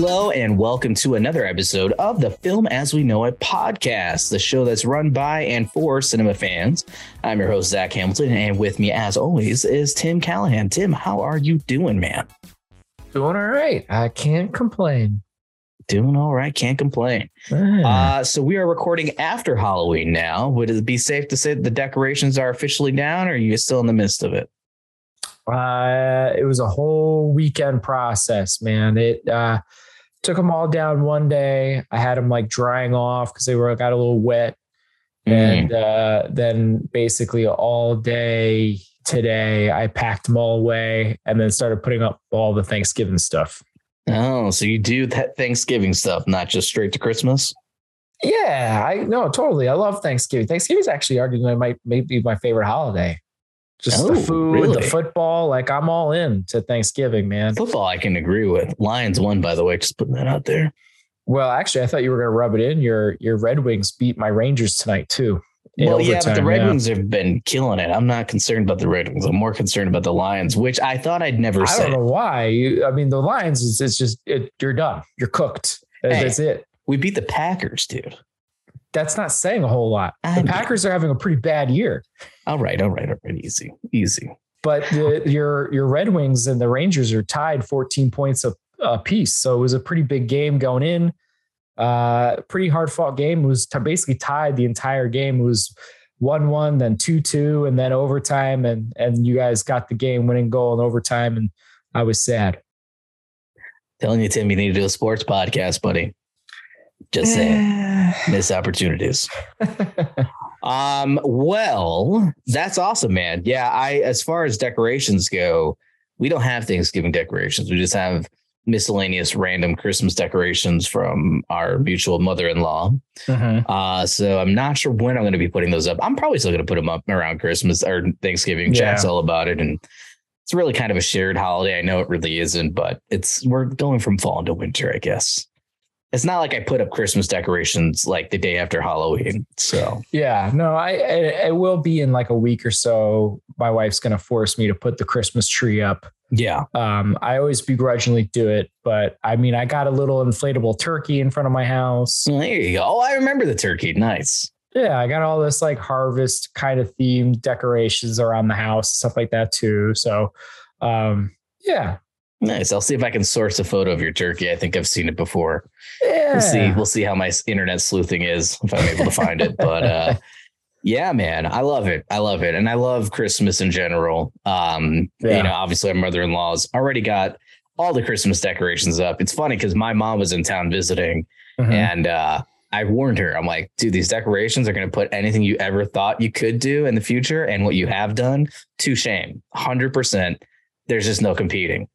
Hello, and welcome to another episode of the Film as We Know It podcast, the show that's run by and for cinema fans. I'm your host, Zach Hamilton, and with me, as always, is Tim Callahan. Tim, how are you doing, man? Doing all right. I can't complain. Doing all right. Can't complain. Uh, so we are recording after Halloween now. Would it be safe to say that the decorations are officially down, or are you still in the midst of it? Uh, it was a whole weekend process, man. It uh, took them all down one day. I had them like drying off because they were got a little wet, Mm. and uh, then basically all day today I packed them all away and then started putting up all the Thanksgiving stuff. Oh, so you do that Thanksgiving stuff, not just straight to Christmas? Yeah, I no, totally. I love Thanksgiving. Thanksgiving is actually arguably my maybe my favorite holiday. Just Oh, the food, really? the football. Like I'm all in to Thanksgiving, man. Football, I can agree with. Lions won, by the way. Just putting that out there. Well, actually, I thought you were going to rub it in. Your your Red Wings beat my Rangers tonight too. Well, yeah, but the Red yeah. Wings have been killing it. I'm not concerned about the Red Wings. I'm more concerned about the Lions, which I thought I'd never see. I say. don't know why. You, I mean, the Lions is it's just it, you're done. You're cooked. Hey. That's it. We beat the Packers, dude. That's not saying a whole lot. I The know. Packers are having a pretty bad year, All right, all right, all right. Easy, easy. but the, your your Red Wings and the Rangers are tied 14 points a, a piece. So it was a pretty big game going in. Uh, pretty hard fought game. It was t- basically tied the entire game. It was one one, then two two, and then overtime, and and you guys got the game winning goal in overtime, and I was sad. Telling you, Tim, you need to do a sports podcast, buddy. Just saying, miss opportunities. Um, well, that's awesome, man. Yeah, I as far as decorations go, we don't have Thanksgiving decorations. We just have miscellaneous random Christmas decorations from our mutual mother-in-law. Mhm. Uh, so I'm not sure when I'm going to be putting those up. I'm probably still going to put them up around Christmas or Thanksgiving. Yeah. Chat's all about it, and it's really kind of a shared holiday. I know it really isn't, but it's we're going from fall into winter, I guess. It's not like I put up Christmas decorations like the day after Halloween. So Yeah, no, I, I it will be in like a week or so. My wife's going to force me to put the Christmas tree up. yeah, Um, I always begrudgingly do it, but I mean, I got a little inflatable turkey in front of my house. There you go. Oh, I remember the turkey. Nice. Yeah, I got all this like harvest kind of themed decorations around the house, stuff like that too. So, um, yeah, Nice. I'll see if I can source a photo of your turkey. I think I've seen it before. yeah. We'll see. We'll see how my internet sleuthing is if I'm able to find it. But uh yeah, man, I love it. I love it. And I love Christmas in general. Um, Yeah. you know, obviously my mother-in-law's already got all the Christmas decorations up. It's funny because my mom was in town visiting Mhm. and uh I warned her, I'm like, dude, these decorations are going to put anything you ever thought you could do in the future and what you have done to shame. 100%. There's just no competing.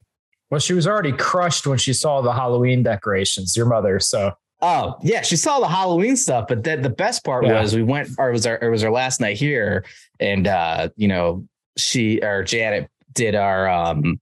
Well, she was already crushed when she saw the Halloween decorations. Your mother, so Oh yeah, she saw the Halloween stuff, but then the best part Yeah. was we went, or it was our, it was our last night here, and uh, you know, she or Janet did our, um,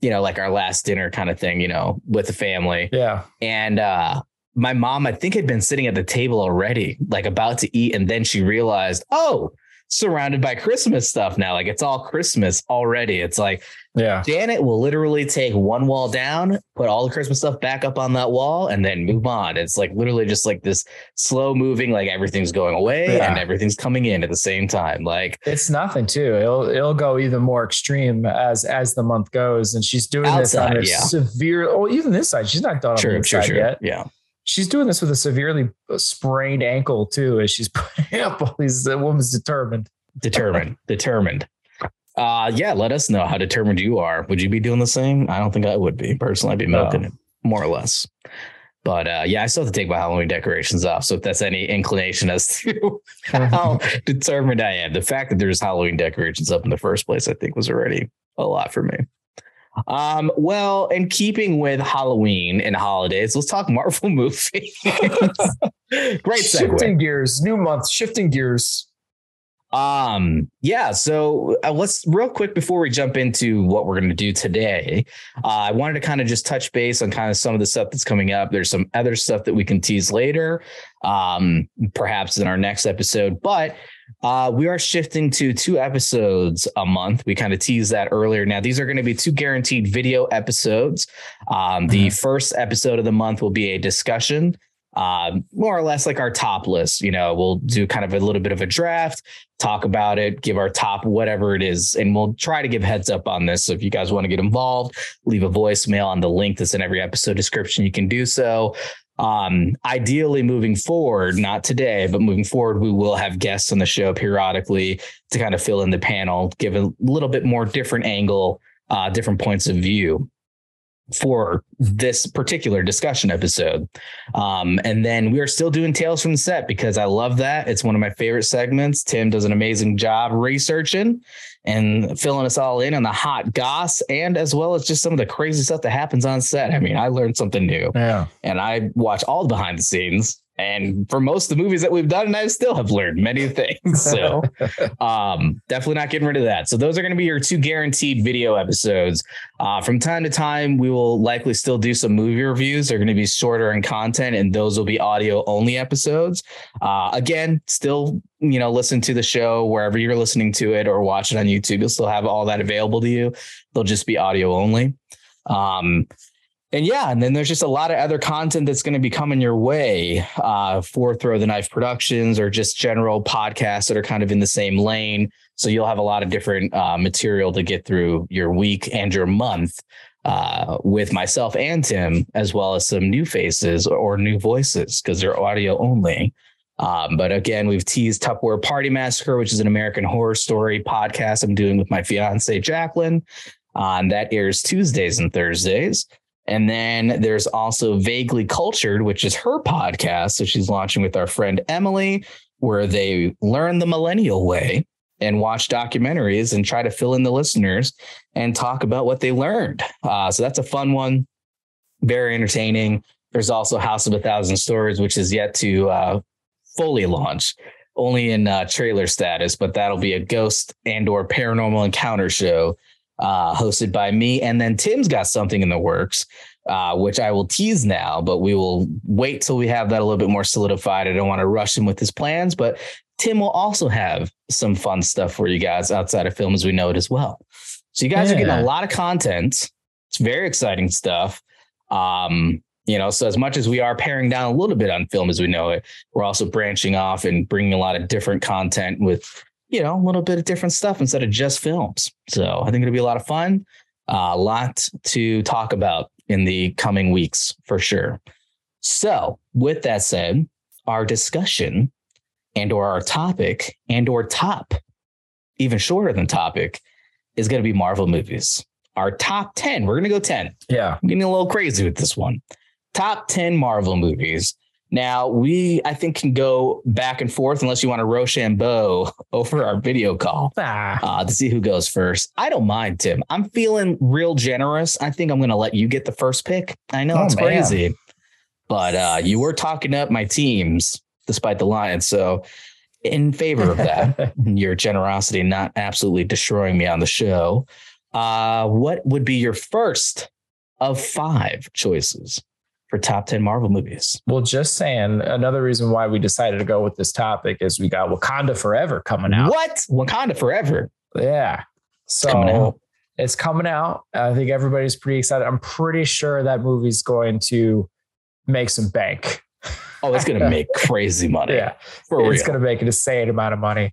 you know, like our last dinner kind of thing, you know, with the family, yeah, and uh, my mom, I think, had been sitting at the table already, like about to eat, and then she realized, oh, surrounded by Christmas stuff now, like it's all Christmas already. It's like yeah. Janet will literally take one wall down, put all the Christmas stuff back up on that wall, and then move on. It's like literally just like this slow moving, like everything's going away Yeah. and everything's coming in at the same time. Like It's nothing too. It'll it'll go even more extreme as as the month goes, and she's doing this on Outside, a yeah. severe. Oh, even this side, she's not done on sure, the sure, sure. yet. Yeah. She's doing this with a severely uh, sprained ankle too, as she's putting up all these. The woman's determined. Determined. determined. Uh yeah, let us know how determined you are. Would you be doing the same? I don't think I would be. Personally, I'd be No. milking it more or less. But uh, yeah, I still have to take my Halloween decorations off. So if that's any inclination as to how determined I am, the fact that there's Halloween decorations up in the first place, I think was already a lot for me. Um, well, in keeping with Halloween and holidays, let's talk Marvel movies. Great segue. Shifting gears, new month, shifting gears. Um, yeah. So uh, let's real quick before we jump into what we're going to do today. Uh, I wanted to kind of just touch base on kind of some of the stuff that's coming up. There's some other stuff that we can tease later, um, perhaps in our next episode. But uh, we are shifting to two episodes a month. We kind of teased that earlier. Now, these are going to be two guaranteed video episodes. Um, the mm-hmm. first episode of the month will be a discussion uh, more or less like our top list. You know, we'll do kind of a little bit of a draft, talk about it, give our top whatever it is, and we'll try to give heads up on this. So if you guys want to get involved, leave a voicemail on the link that's in every episode description. You can do so. Um, ideally, moving forward, not today, but moving forward, we will have guests on the show periodically to kind of fill in the panel, give a little bit more different angle, uh, different points of view for this particular discussion episode. Um, and then we are still doing Tales from the Set because I love that. It's one of my favorite segments. Tim does an amazing job researching and filling us all in on the hot goss and as well as just some of the crazy stuff that happens on set. I mean, I learned something new. Yeah. And I watch all the behind the scenes and for most of the movies that we've done, and I still have learned many things. So um, definitely not getting rid of that. So those are going to be your two guaranteed video episodes. Uh, from time to time, we will likely still do some movie reviews. They're going to be shorter in content, and those will be audio only episodes. Uh, again, still you know listen to the show wherever you're listening to it or watch it on YouTube. You'll still have all that available to you. They'll just be audio only. Um, and yeah, and then there's just a lot of other content that's going to be coming your way uh, for Throw the Knife Productions or just general podcasts that are kind of in the same lane. So you'll have a lot of different uh, material to get through your week and your month uh, with myself and Tim, as well as some new faces or new voices because they're audio only. Um, but again, we've teased Tupperware Party Massacre, which is an American Horror Story podcast I'm doing with my fiance Jacqueline. And that airs Tuesdays and Thursdays. And then there's also Vaguely Cultured, which is her podcast. So she's launching with our friend Emily, where they learn the millennial way and watch documentaries and try to fill in the listeners and talk about what they learned. Uh, so that's a fun one, very entertaining. There's also House of a Thousand Stories, which is yet to uh, fully launch, only in uh, trailer status, but that'll be a ghost and or paranormal encounter show uh, hosted by me. And then Tim's got something in the works, uh, which I will tease now, but we will wait till we have that a little bit more solidified. I don't want to rush him with his plans, but Tim will also have some fun stuff for you guys outside of film as we know it as well. So you guys yeah. are getting a lot of content. It's very exciting stuff. Um, you know, so as much as we are paring down a little bit on film as we know it, we're also branching off and bringing a lot of different content with you know, a little bit of different stuff instead of just films. So I think it'll be a lot of fun, uh, a lot to talk about in the coming weeks for sure. So with that said, our discussion and or our topic and or top, even shorter than topic, is going to be Marvel movies. Our top 10, we're going to go 10. Yeah. I'm getting a little crazy with this one. Top 10 Marvel movies now we, I think, can go back and forth unless you want to Rochambeau over our video call ah. uh, to see who goes first. I don't mind, Tim. I'm feeling real generous. I think I'm going to let you get the first pick. I know oh, it's man. crazy, but uh, you were talking up my teams despite the Lions, so in favor of that, your generosity not absolutely destroying me on the show. Uh, what would be your first of five choices? For top 10 Marvel movies. Well, just saying, another reason why we decided to go with this topic is we got Wakanda Forever coming out. What? Wakanda Forever? Yeah. So coming it's coming out. I think everybody's pretty excited. I'm pretty sure that movie's going to make some bank. Oh, it's going to make crazy money. Yeah. For it's going to make an insane amount of money.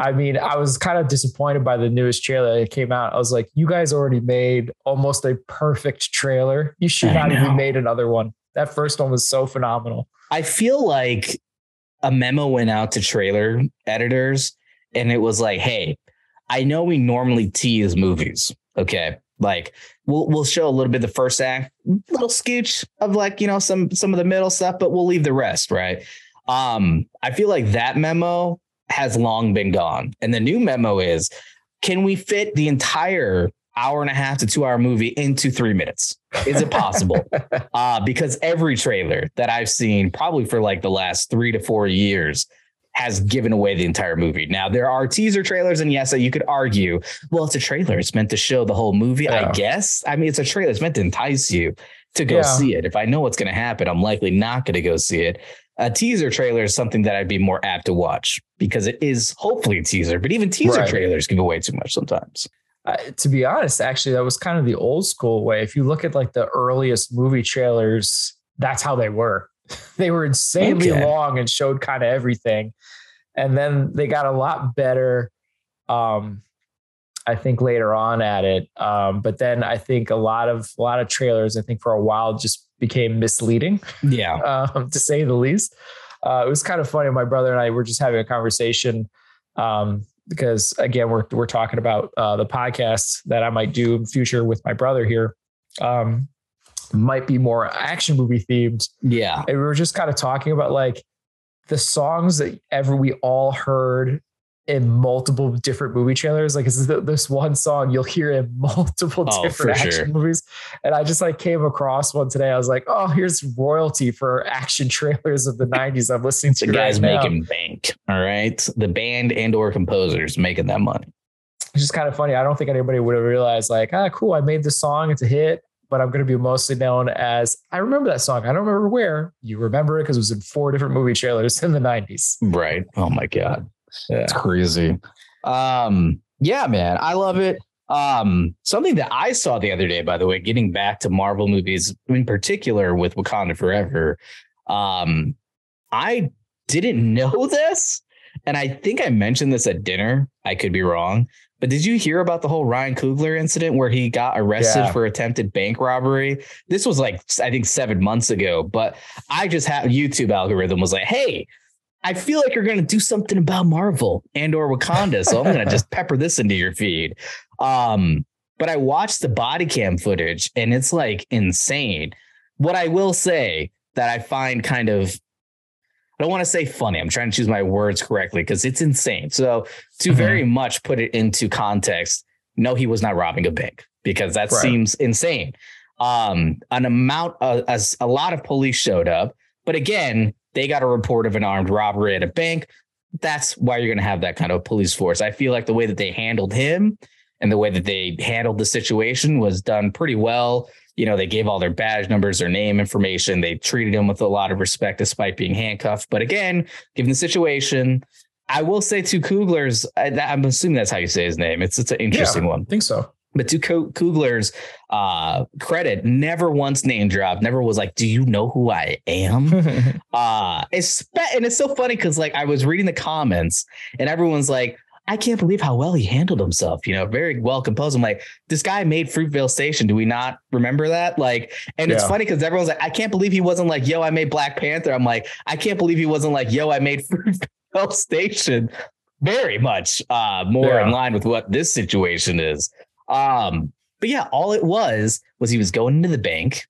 I mean, I was kind of disappointed by the newest trailer that came out. I was like, you guys already made almost a perfect trailer. You should I not know. even made another one. That first one was so phenomenal. I feel like a memo went out to trailer editors and it was like, hey, I know we normally tease movies. Okay. Like we'll we'll show a little bit the first act, little scooch of like, you know, some some of the middle stuff, but we'll leave the rest, right? Um, I feel like that memo has long been gone. And the new memo is can we fit the entire hour and a half to two hour movie into three minutes? Is it possible? uh, because every trailer that I've seen, probably for like the last three to four years, has given away the entire movie. Now there are teaser trailers, and yes, you could argue, well, it's a trailer. It's meant to show the whole movie. Yeah. I guess. I mean, it's a trailer. It's meant to entice you to go yeah. see it. If I know what's going to happen, I'm likely not going to go see it. A teaser trailer is something that I'd be more apt to watch because it is hopefully a teaser. But even teaser right. trailers give away too much sometimes. Uh, to be honest, actually, that was kind of the old school way. If you look at like the earliest movie trailers, that's how they were. they were insanely okay. long and showed kind of everything. And then they got a lot better, um, I think later on at it. Um, but then I think a lot of a lot of trailers, I think for a while just became misleading. Yeah. Um, to say the least. Uh, it was kind of funny. My brother and I were just having a conversation um, because again, we're we're talking about uh, the podcast that I might do in future with my brother here. Um, might be more action movie themed. Yeah. And we were just kind of talking about like the songs that ever we all heard in multiple different movie trailers. Like this, this one song you'll hear in multiple oh, different action sure. movies. And I just like came across one today. I was like, oh, here's royalty for action trailers of the 90s I'm listening to. the guys right making bank. All right. The band and or composers making that money. It's just kind of funny. I don't think anybody would have realized like, ah, cool. I made this song. It's a hit but I'm going to be mostly known as I remember that song. I don't remember where. You remember it because it was in four different movie trailers in the 90s. Right. Oh my God. Yeah. It's crazy. Um, yeah, man. I love it. Um, something that I saw the other day, by the way, getting back to Marvel movies in particular with Wakanda Forever. Um, I didn't know this, and I think I mentioned this at dinner. I could be wrong, but did you hear about the whole Ryan Coogler incident where he got arrested yeah. for attempted bank robbery? This was like I think seven months ago, but I just had YouTube algorithm was like, hey, I feel like you're going to do something about Marvel and or Wakanda, so I'm going to just pepper this into your feed. Um, but I watched the body cam footage and it's like insane. What I will say that I find kind of I don't want to say funny. I'm trying to choose my words correctly because it's insane. So to mm-hmm. very much put it into context, no, he was not robbing a bank because that right. seems insane. Um, an amount of as a lot of police showed up, but again, they got a report of an armed robbery at a bank. That's why you're going to have that kind of police force. I feel like the way that they handled him and the way that they handled the situation was done pretty well you know, they gave all their badge numbers, their name information. They treated him with a lot of respect despite being handcuffed. But again, given the situation, I will say to Coogler's, I'm assuming that's how you say his name. It's it's an interesting yeah, one. I think so. But to Coogler's uh, credit, never once name dropped. Never was like, "Do you know who I am?" uh, it's and it's so funny because like I was reading the comments and everyone's like, I can't believe how well he handled himself. You know, very well composed. I'm like, this guy made Fruitvale Station. Do we not remember that? Like, and yeah. it's funny because everyone's like, I can't believe he wasn't like, yo, I made Black Panther. I'm like, I can't believe he wasn't like, yo, I made Fruitvale Station. Very much uh, more yeah. in line with what this situation is. Um, but yeah, all it was was he was going into the bank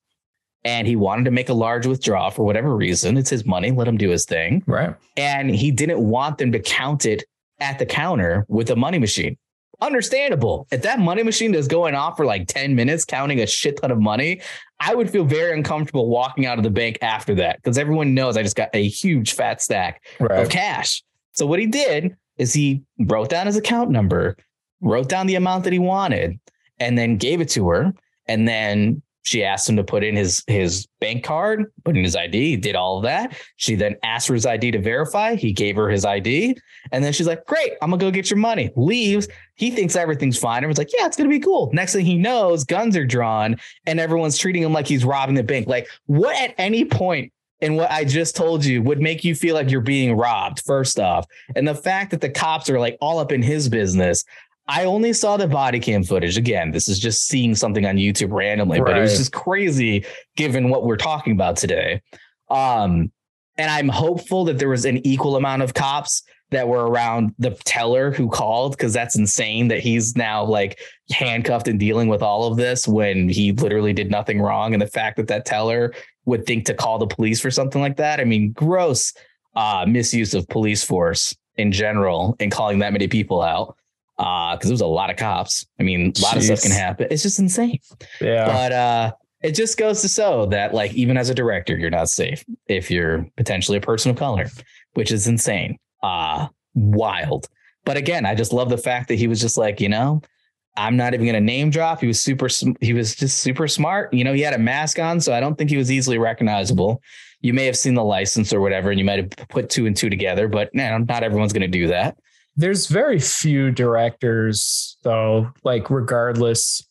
and he wanted to make a large withdrawal for whatever reason. It's his money. Let him do his thing. Right. And he didn't want them to count it at the counter with a money machine. Understandable. If that money machine is going off for like 10 minutes, counting a shit ton of money, I would feel very uncomfortable walking out of the bank after that because everyone knows I just got a huge fat stack right. of cash. So what he did is he wrote down his account number, wrote down the amount that he wanted, and then gave it to her. And then she asked him to put in his his bank card, put in his ID. He did all of that. She then asked for his ID to verify. He gave her his ID, and then she's like, "Great, I'm gonna go get your money." Leaves. He thinks everything's fine. Everyone's like, "Yeah, it's gonna be cool." Next thing he knows, guns are drawn, and everyone's treating him like he's robbing the bank. Like, what at any point in what I just told you would make you feel like you're being robbed? First off, and the fact that the cops are like all up in his business. I only saw the body cam footage. Again, this is just seeing something on YouTube randomly, right. but it was just crazy given what we're talking about today. Um, and I'm hopeful that there was an equal amount of cops that were around the teller who called because that's insane that he's now like handcuffed and dealing with all of this when he literally did nothing wrong and the fact that that teller would think to call the police for something like that i mean gross uh, misuse of police force in general and calling that many people out because uh, there was a lot of cops. I mean, a lot Jeez. of stuff can happen. It's just insane. Yeah. But uh, it just goes to show that, like, even as a director, you're not safe if you're potentially a person of color, which is insane. uh wild. But again, I just love the fact that he was just like, you know, I'm not even going to name drop. He was super, he was just super smart. You know, he had a mask on, so I don't think he was easily recognizable. You may have seen the license or whatever, and you might have put two and two together, but man, not everyone's going to do that. There's very few directors, though, like regardless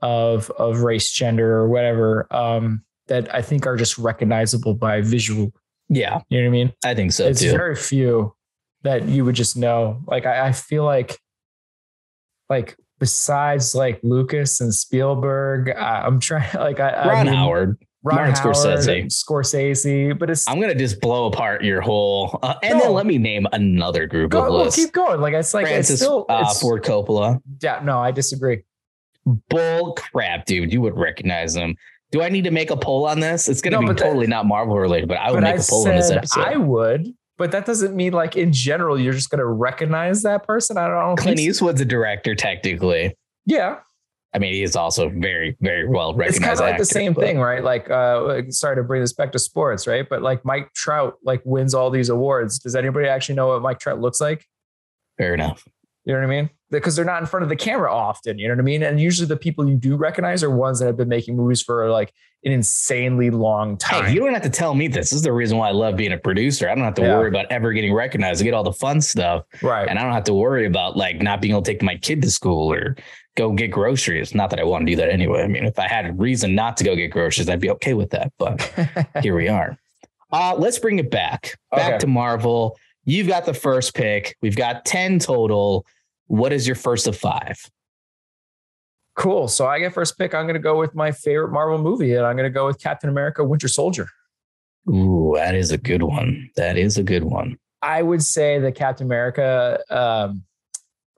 of of race, gender, or whatever, um, that I think are just recognizable by visual. Yeah, you know what I mean. I think so. It's too. very few that you would just know. Like I, I feel like, like besides like Lucas and Spielberg, I, am trying like I, Ron I mean, Howard. Ron Martin Howard, Scorsese. Scorsese, but it's I'm gonna just blow apart your whole, uh, and No. then let me name another group go, of well, lists. keep going. Like it's like Francis it's still uh, it's, Ford Coppola. yeah, no, I disagree. Bull crap, dude. You would recognize him. Do I need to make a poll on this? It's gonna No, be but that- totally not Marvel related, but I would but make I a poll in this episode. I would, but that doesn't mean like in general you're just gonna recognize that person. I don't, Clint. Eastwood's a director, technically. Yeah, I mean, he is also very, very well it's recognized. kind of like actor, the same but- thing, right? Like, uh, sorry to bring this back to sports, right? But like Mike Trout, like wins all these awards. Does anybody actually know what Mike Trout looks like? Fair enough. You know what I mean? Because they're not in front of the camera often. You know what I mean? And usually the people you do recognize are ones that have been making movies for like an insanely long time. Hey, you don't have to tell me this. This is the reason why I love being a producer. I don't have to Yeah. worry about ever getting recognized. I get all the fun stuff, right? and I don't have to worry about like not being able to take my kid to school or go get groceries. Not that I want to do that anyway. I mean, if I had a reason not to go get groceries, I'd be okay with that. But here we are. Uh, let's bring it back. Back Okay. to Marvel. You've got the first pick. We've got 10 total. What is your first of five? cool. So I get first pick. I'm going to go with my favorite Marvel movie, and I'm going to go with Captain America: Winter Soldier. Ooh, that is a good one. That is a good one. I would say the Captain America um,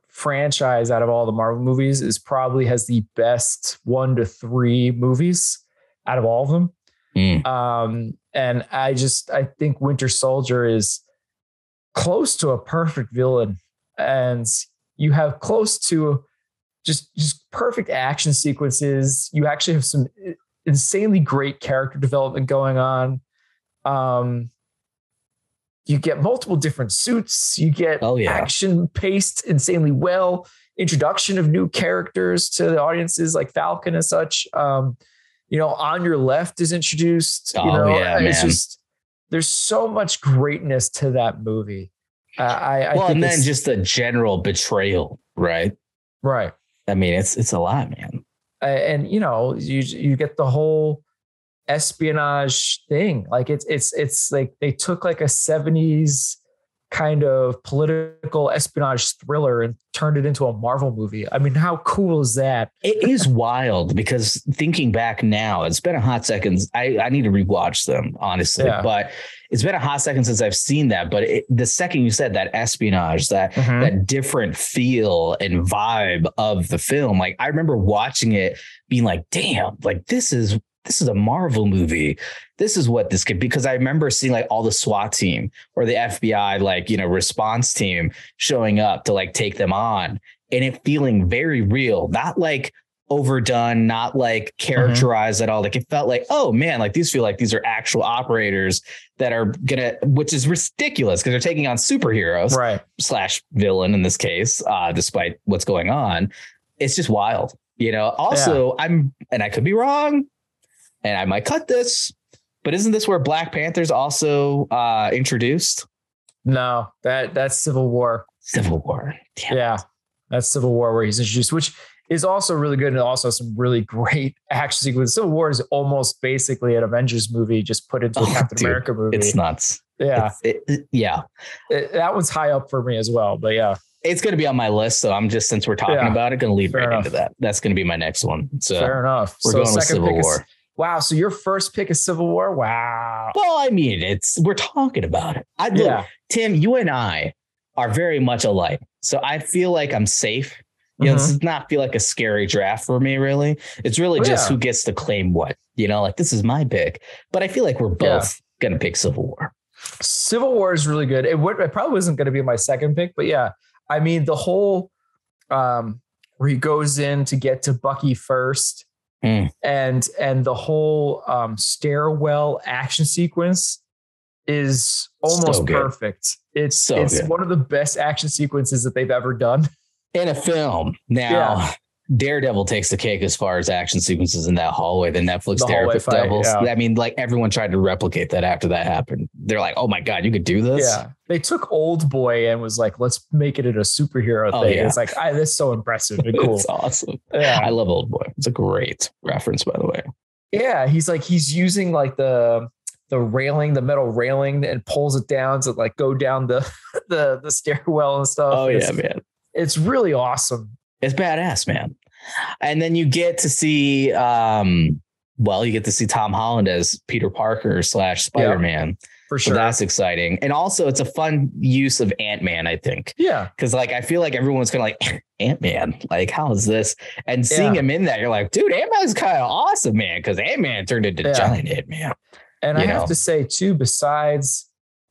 franchise out of all the Marvel movies is probably has the best one to three movies out of all of them. Mm. Um, and I just I think Winter Soldier is close to a perfect villain, and you have close to just just perfect action sequences. You actually have some insanely great character development going on. Um, you get multiple different suits. You get Oh, yeah. action paced insanely well. Introduction of new characters to the audiences like Falcon and such. Um, you know, on your left is introduced. you Oh, know, yeah, it's man. just there's so much greatness to that movie. Uh, I, I well, think and then just the general betrayal, right? right. I mean, it's it's a lot, man. Uh, and you know you you get the whole espionage thing like it's it's it's like they took like a 70s kind of political espionage thriller and turned it into a marvel movie i mean how cool is that It is wild because thinking back now, it's been a hot second. I, I need to rewatch them, honestly. Yeah. But it's been a hot second since I've seen that. But it, the second you said that espionage, that Mm-hmm. that different feel and vibe of the film, like I remember watching it, being like, "Damn, like this is this is a Marvel movie. This is what this could be." Because I remember seeing like all the SWAT team or the FBI, like you know, response team showing up to like take them on, and it feeling very real, not like overdone, not like characterized at all. Like it felt like, oh man, like these feel like these are actual operators that are gonna, which is ridiculous because they're taking on superheroes right slash villain in this case, uh, despite what's going on. It's just wild, you know. Also, I'm, and I could be wrong, and I might cut this, but isn't this where Black Panther's also uh, introduced? no that that's civil war Civil War. Damn. yeah that's civil war where he's introduced which is also really good and also some really great action sequences civil war is almost basically an avengers movie just put into a Oh, captain dude, america movie It's nuts. yeah It's- it- yeah. It- that one's high up for me as well. But yeah, It's going to be on my list. So I'm just, since we're talking Yeah, about it, going to lead right enough. into that. That's going to be my next one. So fair enough. we're so going with Civil War. is wow. So your first pick is Civil War. Wow. well, I mean, it's, we're talking about it. I look, Yeah. Tim, you and I are very much alike. So I feel like I'm safe. You know, this does not feel like a scary draft for me, really. It's really Oh, just yeah. who gets to claim what, you know, like this is my pick. But I feel like we're both Yeah. going to pick Civil War. Civil War is really good. It would. It probably wasn't going to be my second pick, but yeah. I mean, the whole um where he goes in to get to Bucky first, Mm. and and the whole um stairwell action sequence is almost So perfect. It's So it's good. one of the best action sequences that they've ever done. in a film. Now, Yeah. Daredevil takes the cake as far as action sequences in that hallway. The Netflix The Daredevil. yeah. I mean, like everyone tried to replicate that after that happened. They're like, "Oh my god, you could do this." Yeah, they took Old Boy and was like, let's make it a superhero Oh, thing. yeah. It's like, I, that's so impressive and cool. it's awesome. yeah, I love Old Boy. It's a great reference, by the way. yeah. He's like, he's using like the the railing, the metal railing, and pulls it down to like go down the the the stairwell and stuff. Oh it's, yeah, man. it's really awesome. It's badass, man. And then you get to see, um, well, you get to see Tom Holland as Peter Parker slash Spider Man. For So sure. that's exciting. And also, it's a fun use of Ant Man, I think. yeah, Cause like I feel like everyone's kind of like Ant Man, like how is this? And seeing Yeah. him in that, you're like, dude, Ant Man's kind of awesome, man. Because Ant Man turned into Yeah. giant Ant Man. and I you have to say too, besides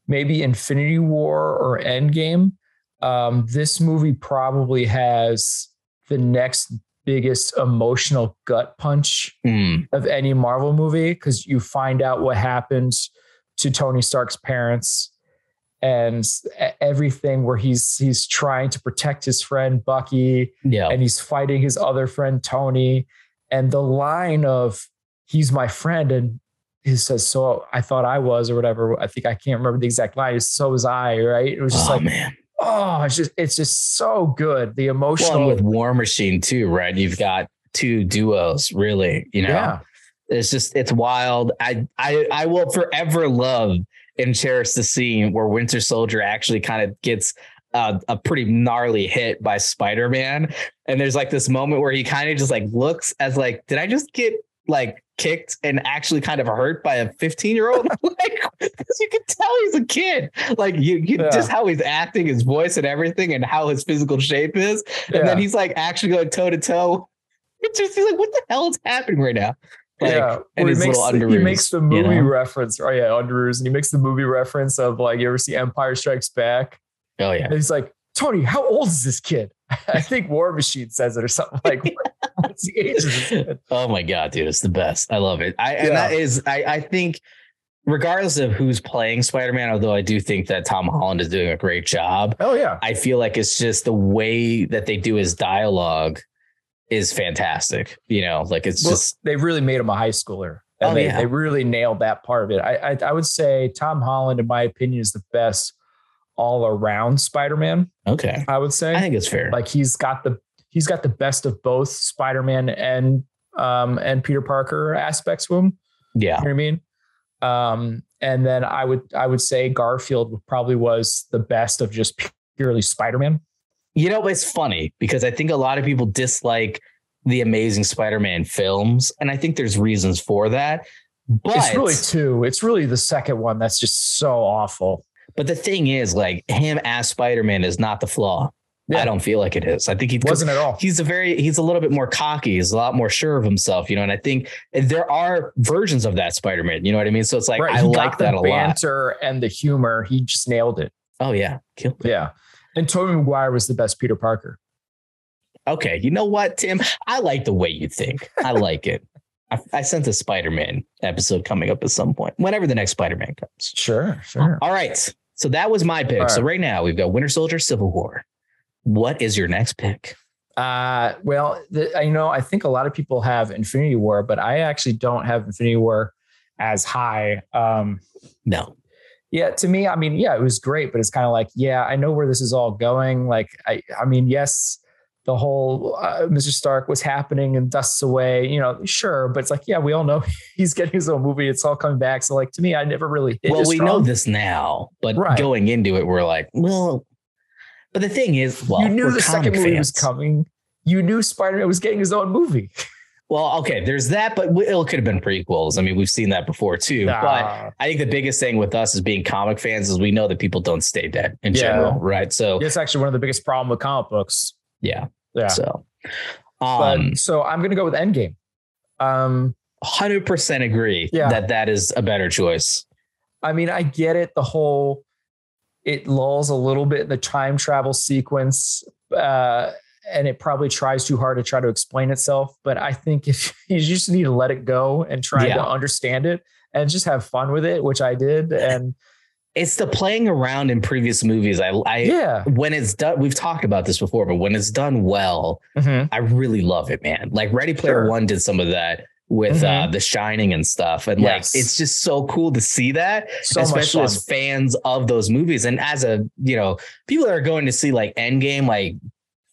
maybe Infinity War or Endgame, um, this movie probably has the next biggest emotional gut punch Mm, of any Marvel movie because you find out what happened to Tony Stark's parents and everything where he's he's trying to protect his friend Bucky yeah, and he's fighting his other friend Tony. And the line of he's my friend and he says so I thought I was or whatever. I think I can't remember the exact line. So was I right? It was just oh like man. Oh it's just it's just so good the emotional and with War Machine too, right? You've got two duos, really. You know, yeah it's just it's wild. I I I will forever love and cherish the scene where Winter Soldier actually kind of gets uh, a pretty gnarly hit by Spider Man, and there's like this moment where he kind of just like looks as like, did I just get like kicked and actually kind of hurt by a 15 year old? like, you can tell he's a kid. Like you, you Yeah. just how he's acting, his voice, and everything, and how his physical shape is, and then he's like actually going toe to toe. It's just he's like, what the hell is happening right now? Like, yeah, and Well, his he makes, he makes the you movie know? reference. Oh yeah, underoos, and he makes the movie reference of like you ever see Empire Strikes Back, Oh yeah. and he's like, Tony, how old is this kid? I think War Machine says it or something like. What's the age of this kid? Oh my god, dude, it's the best. I love it. I and that is I I think regardless of who's playing Spider-Man, although I do think that Tom Holland is doing a great job, Oh yeah, I feel like it's just the way that they do his dialogue is fantastic. You know, like it's Well, just they really made him a high schooler. And Oh, they, yeah. they really nailed that part of it. I, I I would say Tom Holland, in my opinion, is the best all around Spider-Man. okay. I would say. I think it's fair. like he's got the he's got the best of both Spider-Man and um and Peter Parker aspects to him. yeah. You know what I mean? Um, and then I would I would say Garfield probably was the best of just purely Spider-Man. You know, it's funny because I think a lot of people dislike the Amazing Spider-Man films, and I think there's reasons for that. But it's really two. It's really the second one that's just so awful. But the thing is, like him as Spider Man is not the flaw. Yeah. I don't feel like it is. I think he Wasn't at all. He's a very he's a little bit more cocky. He's a lot more sure of himself, you know. And I think there are versions of that Spider Man. You know what I mean? So it's like right. I he like that a lot. banter and the humor. He just nailed it. Oh yeah, Kill- Yeah. And Tobey Maguire was the best Peter Parker. okay. You know what, Tim? I like the way you think. I like it. I, I sense a Spider Man episode coming up at some point, whenever the next Spider Man comes. Sure, sure. All right. So that was my pick. All So right. right now we've got Winter Soldier, Civil War. What is your next pick? Uh, well, the, I know I think a lot of people have Infinity War, but I actually don't have Infinity War as high. Um, No. yeah, to me, I mean, yeah, it was great, but it's kind of like, yeah, I know where this is all going. Like, I, I mean, yes, the whole uh, Mr. Stark was happening and dusts away, you know, sure, but it's like, yeah, we all know he's getting his own movie. It's all coming back. So, like, to me, I never really well, we know this now, but Right. going into it, we're like, well, but the thing is, well, you knew the second movie was coming. You knew Spider-Man was getting his own movie. Well, okay, there's that, but it could have been prequels. I mean, we've seen that before too. But Ah, I think the biggest thing with us as being comic fans is we know that people don't stay dead in Yeah. general, right? So it's actually one of the biggest problem with comic books. yeah, Yeah. so but um, so I'm gonna go with Endgame. Um, hundred percent agree Yeah. that that is a better choice. I mean, I get it. The whole it lulls a little bit in the time travel sequence, uh, and it probably tries too hard to try to explain itself. But I think if you just need to let it go and try Yeah. to understand it and just have fun with it, which I did, and it's the playing around in previous movies. I, I yeah. when it's done, we've talked about this before, but when it's done well, Mhm. I really love it, man. Like Ready Player Sure. One did some of that with uh, Mhm. The Shining and stuff, and Yes. like it's just so cool to see that, So especially as fans of those movies, and as a you know people that are going to see like Endgame, like.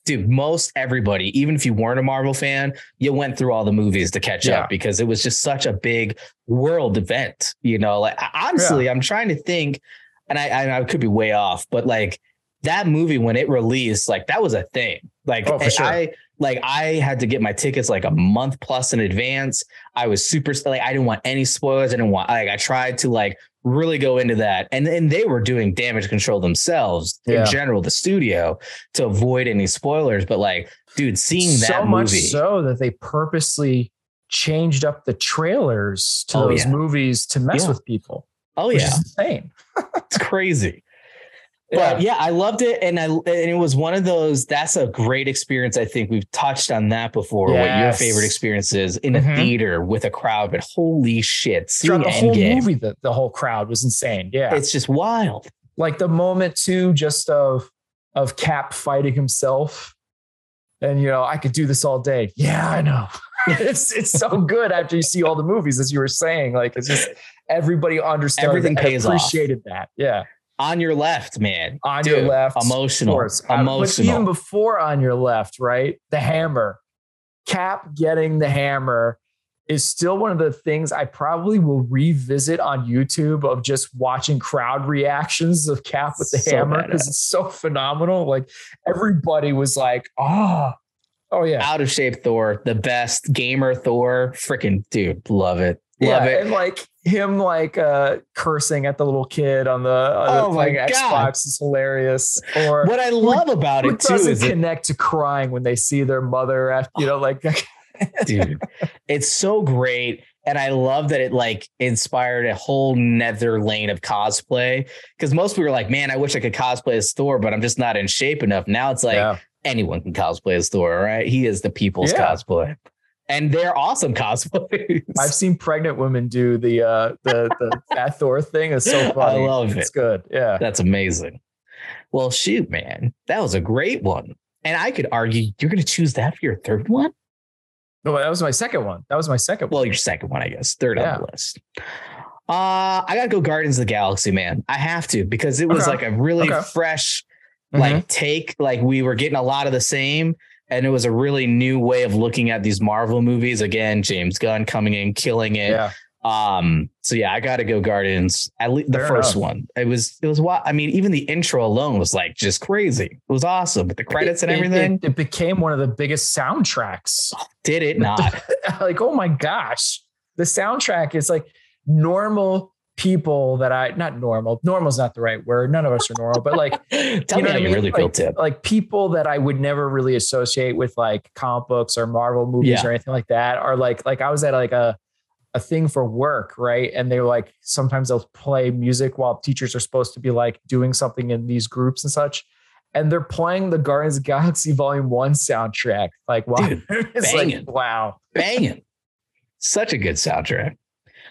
Dude, most everybody, even if you weren't a Marvel fan, you went through all the movies to catch Yeah. up because it was just such a big world event. You know, like honestly, I'm trying to think, and I, I I could be way off, but like that movie when it released, like that was a thing. Like Oh, for sure. I like I had to get my tickets like a month plus in advance. I was super like I didn't want any spoilers. I didn't want like I tried to like really go into that. And and they were doing damage control themselves Yeah. in general, the studio, to avoid any spoilers. But like, dude, seeing so that much movie. so that they purposely changed up the trailers to Oh, those yeah. movies to mess Yeah. with people. oh yeah, insane. it's crazy. But yeah, I loved it, and I and it was one of those. That's a great experience. I think we've touched on that before. What your favorite experience is in a Mhm. theater with a crowd, but holy shit, seeing the whole Endgame, movie, the, the whole crowd was insane. Yeah, it's just wild. like the moment too, just of of Cap fighting himself, and you know, I could do this all day. Yeah, I know. it's it's so good after you see all the movies, as you were saying. Like it's just everybody understood, Everything pays off. appreciated that. Yeah, On your left, man, on Dude, your left, emotional, of course. Uh, emotional. But even before on your left, right? The hammer. Cap getting the hammer is still one of the things I probably will revisit on YouTube of just watching crowd reactions of Cap with the So hammer because it's so phenomenal. Like everybody was like, oh, oh yeah. out of shape Thor, the best gamer Thor, freaking dude, love it, yeah, it. and like him, like uh, cursing at the little kid on the, on Oh my playing God. Xbox is hilarious. Or What I love about who it too doesn't is it, connect to crying when they see their mother after you know like dude. It's so great. And I love that it like inspired a whole nether lane of cosplay. Because most people are like, man, I wish I could cosplay as Thor, but I'm just not in shape enough. Now it's like yeah. anyone can cosplay as Thor, right? He is the people's Yeah. cosplay. And they're awesome cosplays. I've seen pregnant women do the uh the the fat Thor thing. It's so fun. I funny. love It's it. good. Yeah. That's amazing. Well, shoot, man. That was a great one. And I could argue you're going to choose that for your third one. No, that was my second one. That was my second one. Well, your second one, I guess. Third Yeah. on the list. Uh, I gotta go Guardians of the Galaxy, man. I have to because it was Okay. like a really Okay. fresh Mhm. like take. Like we were getting a lot of the same, and it was a really new way of looking at these Marvel movies. Again, James Gunn coming in, killing it. yeah. Um, so yeah, I gotta go Guardians. At least the Fair first enough. one. It was it was what I mean, even the intro alone was like just crazy. It was awesome with the credits and It- it- everything. It, it became one of the biggest soundtracks. Did it not? like, oh my gosh. The soundtrack is like normal people that I not normal. Normal's not the right word. None of us are normal, but like Tell you me know how I you mean? really like, feel, Tip. Like people that I would never really associate with like comic books or Marvel movies Yeah. or anything like that are like like I was at like a a thing for work, right? And they're like sometimes they'll play music while teachers are supposed to be like doing something in these groups and such. And they're playing the Guardians of the Galaxy Volume One soundtrack. Like, wow, Dude, it's banging. like wow. Banging. Such a good soundtrack.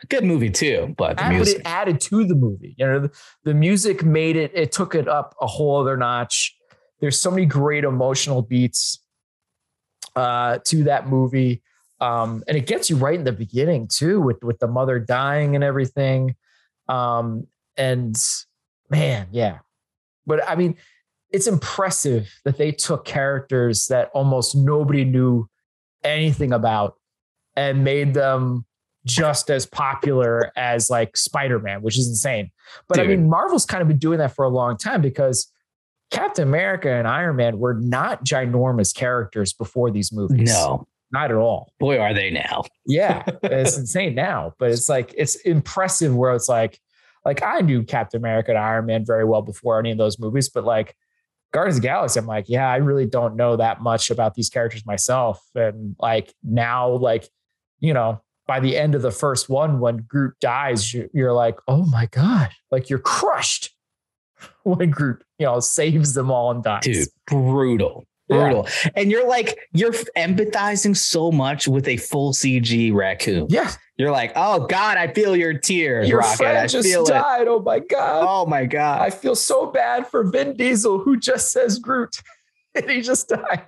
Good movie too, but the And- music. it added to the movie. You know, the, the music made it, it took it up a whole other notch. There's so many great emotional beats uh, to that movie. Um, and it gets you right in the beginning too, with with the mother dying and everything. Um, and man, yeah. But I mean, it's impressive that they took characters that almost nobody knew anything about and made them just as popular as like Spider-Man, which is insane. But I mean, Marvel's kind of been doing that for a long time because Captain America and Iron Man were not ginormous characters before these movies. No, not at all. boy, are they now. Yeah, it's insane now, but it's like it's impressive where it's like, like I knew Captain America and Iron Man very well before any of those movies, but like Guardians of the Galaxy, I'm like, yeah, I really don't know that much about these characters myself, and like now, like you know, by the end of the first one, when Groot dies, you- you're like, oh my god, like you're crushed when Groot, you know, saves them all and dies. Dude, brutal. brutal. Yeah. And you're like, you're empathizing so much with a full CG raccoon. Yeah. You're like, oh God, I feel your tears. Your Rocket. friend I just died. It. Oh my God. Oh my God. I feel so bad for Vin Diesel, who just says Groot. and he just died.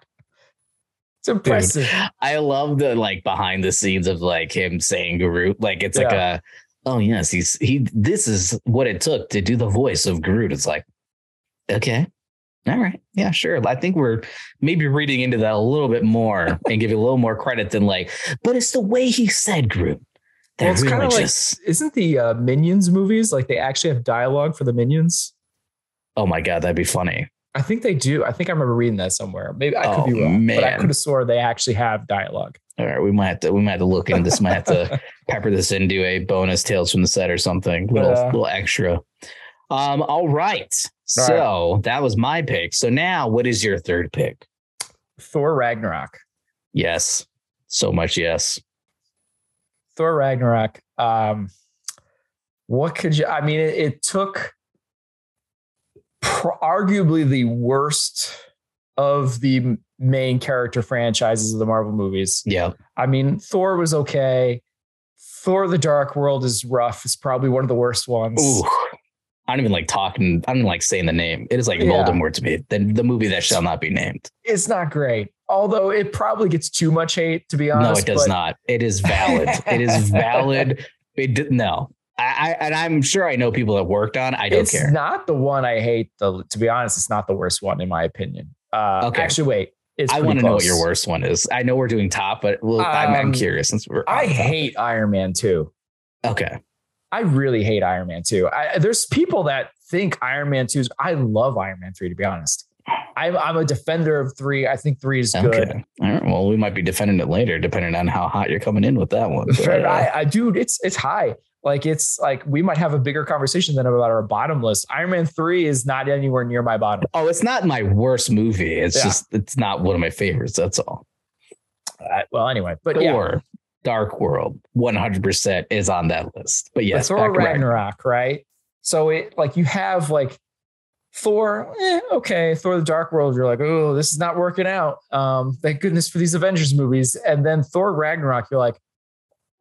It's impressive. Dude, I love the like behind the scenes of like him saying Groot. Like it's yeah. like a oh yes, he's he this is what it took to do the voice of Groot. It's like, okay. All right. Yeah, sure. I think we're maybe reading into that a little bit more and give you a little more credit than like, but it's the way he said Groot. Well, it's really kind of like, isn't the uh, Minions movies like they actually have dialogue for the Minions? Oh my God, that'd be funny. I think they do. I think I remember reading that somewhere. Maybe I could oh, be wrong, man. but I could have swore they actually have dialogue. All right, we might have to we might have to look into this. might have to pepper this into a bonus tales from the set or something. Little uh, little extra. Um. All right. All so right. that was my pick. So now, what is your third pick? Thor Ragnarok. Yes. So much yes. Thor Ragnarok. Um. What could you? I mean, it, it took arguably the worst of the main character franchises of the Marvel movies. Yeah. I mean, Thor was okay. Thor the Dark World is rough. It's probably one of the worst ones. Ooh. I don't even like talking. I don't like saying the name. It is like yeah. Voldemort to me. The, the movie that shall not be named. It's not great. Although it probably gets too much hate, to be honest. No, it does but... not. It is valid. it is valid. It did, no. I, and I'm sure I know people that worked on. I don't it's care. It's not the one I hate. The to be honest, it's not the worst one in my opinion. Uh, okay. Actually, wait. I want to know what your worst one is. I know we're doing top, but um, I'm, I'm, um, curious since we're. I hate Iron Man two. Okay. I really hate Iron Man two. I, there's people that think Iron Man two is. I love Iron Man three. To be honest, I'm, I'm a defender of three. I think three is good. All right. Well, we might be defending it later, depending on how hot you're coming in with that one. But, uh, I, I, dude, it's it's high. Like it's like we might have a bigger conversation than about our bottom list. Iron Man 3 is not anywhere near my bottom. Oh, it's not my worst movie. It's yeah. just it's not one of my favorites. That's all. Uh, well, anyway, but Thor, yeah. Dark World, 100% is on that list. But yes, but Thor Ragnarok, right? So it like you have like Thor, eh, okay, Thor the Dark World, you're like, oh, this is not working out. Um, thank goodness for these Avengers movies. And then Thor Ragnarok, you're like,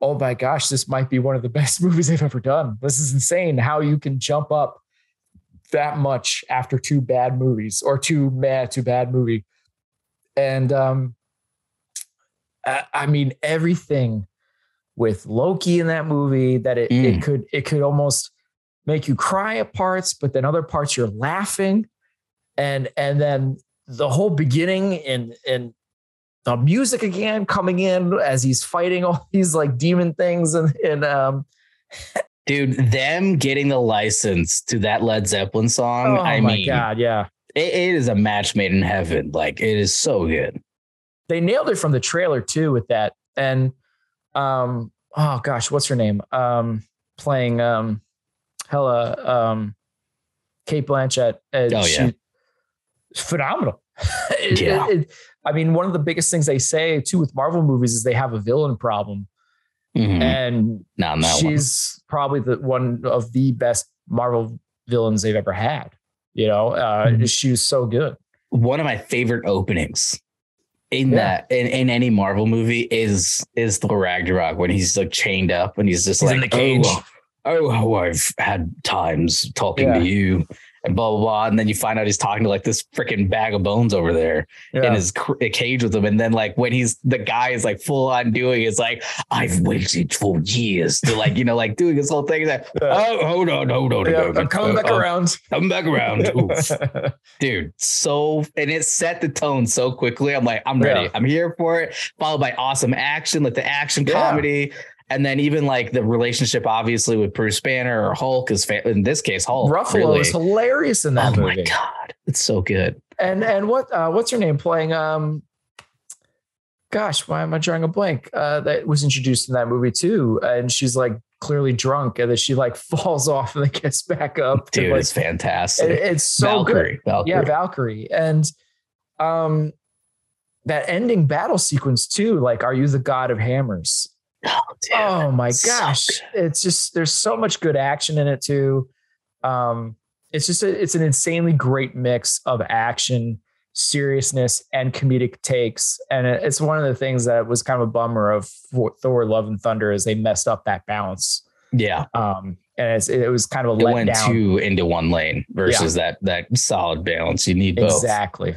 oh my gosh, this might be one of the best movies they've ever done. This is insane how you can jump up that much after two bad movies or two bad, two bad movie. And um, I, I mean, everything with Loki in that movie that it, mm. it could it could almost make you cry at parts, but then other parts you're laughing. And and then the whole beginning and and the music again coming in as he's fighting all these like demon things and and um dude them getting the license to that led zeppelin song oh i my mean god yeah. it, it is a match made in heaven. Like it is so good. They nailed it from the trailer too with that. And um oh gosh what's her name? Um playing um hela um cate blanchett oh yeah. she, phenomenal it, yeah. It, I mean, one of the biggest things they say too with Marvel movies is they have a villain problem. Mm-hmm. And no, she's one. probably the one of the best Marvel villains they've ever had. You know, uh, mm-hmm. she was so good. One of my favorite openings in yeah. that in, in any Marvel movie is is the Ragnarok when he's like chained up and he's just he's like in the cage. Oh, oh, I've had times talking yeah. to you and blah blah blah. And then you find out he's talking to like this freaking bag of bones over there yeah. in his cage with him. And then like when he's the guy is like full on doing it's like I've waited for years to like you know like doing this whole thing. That yeah. oh hold on hold on, yeah, I'm coming back uh, around. Coming back around, dude. So and it set the tone so quickly. I'm like I'm ready. I'm here for it. Followed by awesome action, like the action comedy. And then even like the relationship, obviously with Bruce Banner or Hulk is fa- in this case Hulk. Ruffalo really. is hilarious in that. Movie. Oh movie. my god, it's so good. And and what uh, what's her name playing? Um, gosh, why am I drawing a blank? Uh, that was introduced in that movie too, and she's like clearly drunk, and then she like falls off and then gets back up. Dude, like, it's fantastic. It, it's so Valkyrie, good. Valkyrie. Yeah, Valkyrie, and um, that ending battle sequence too. Like, are you the god of hammers? Oh, dude, oh my gosh. So it's just there's so much good action in it too. Um, it's just a, it's an insanely great mix of action, seriousness and comedic takes. And it's one of the things that was kind of a bummer of Thor: Love and Thunder is they messed up that balance. Yeah. Um, and it was kind of a it went down. too into one lane versus yeah. that that solid balance. You need both. Exactly.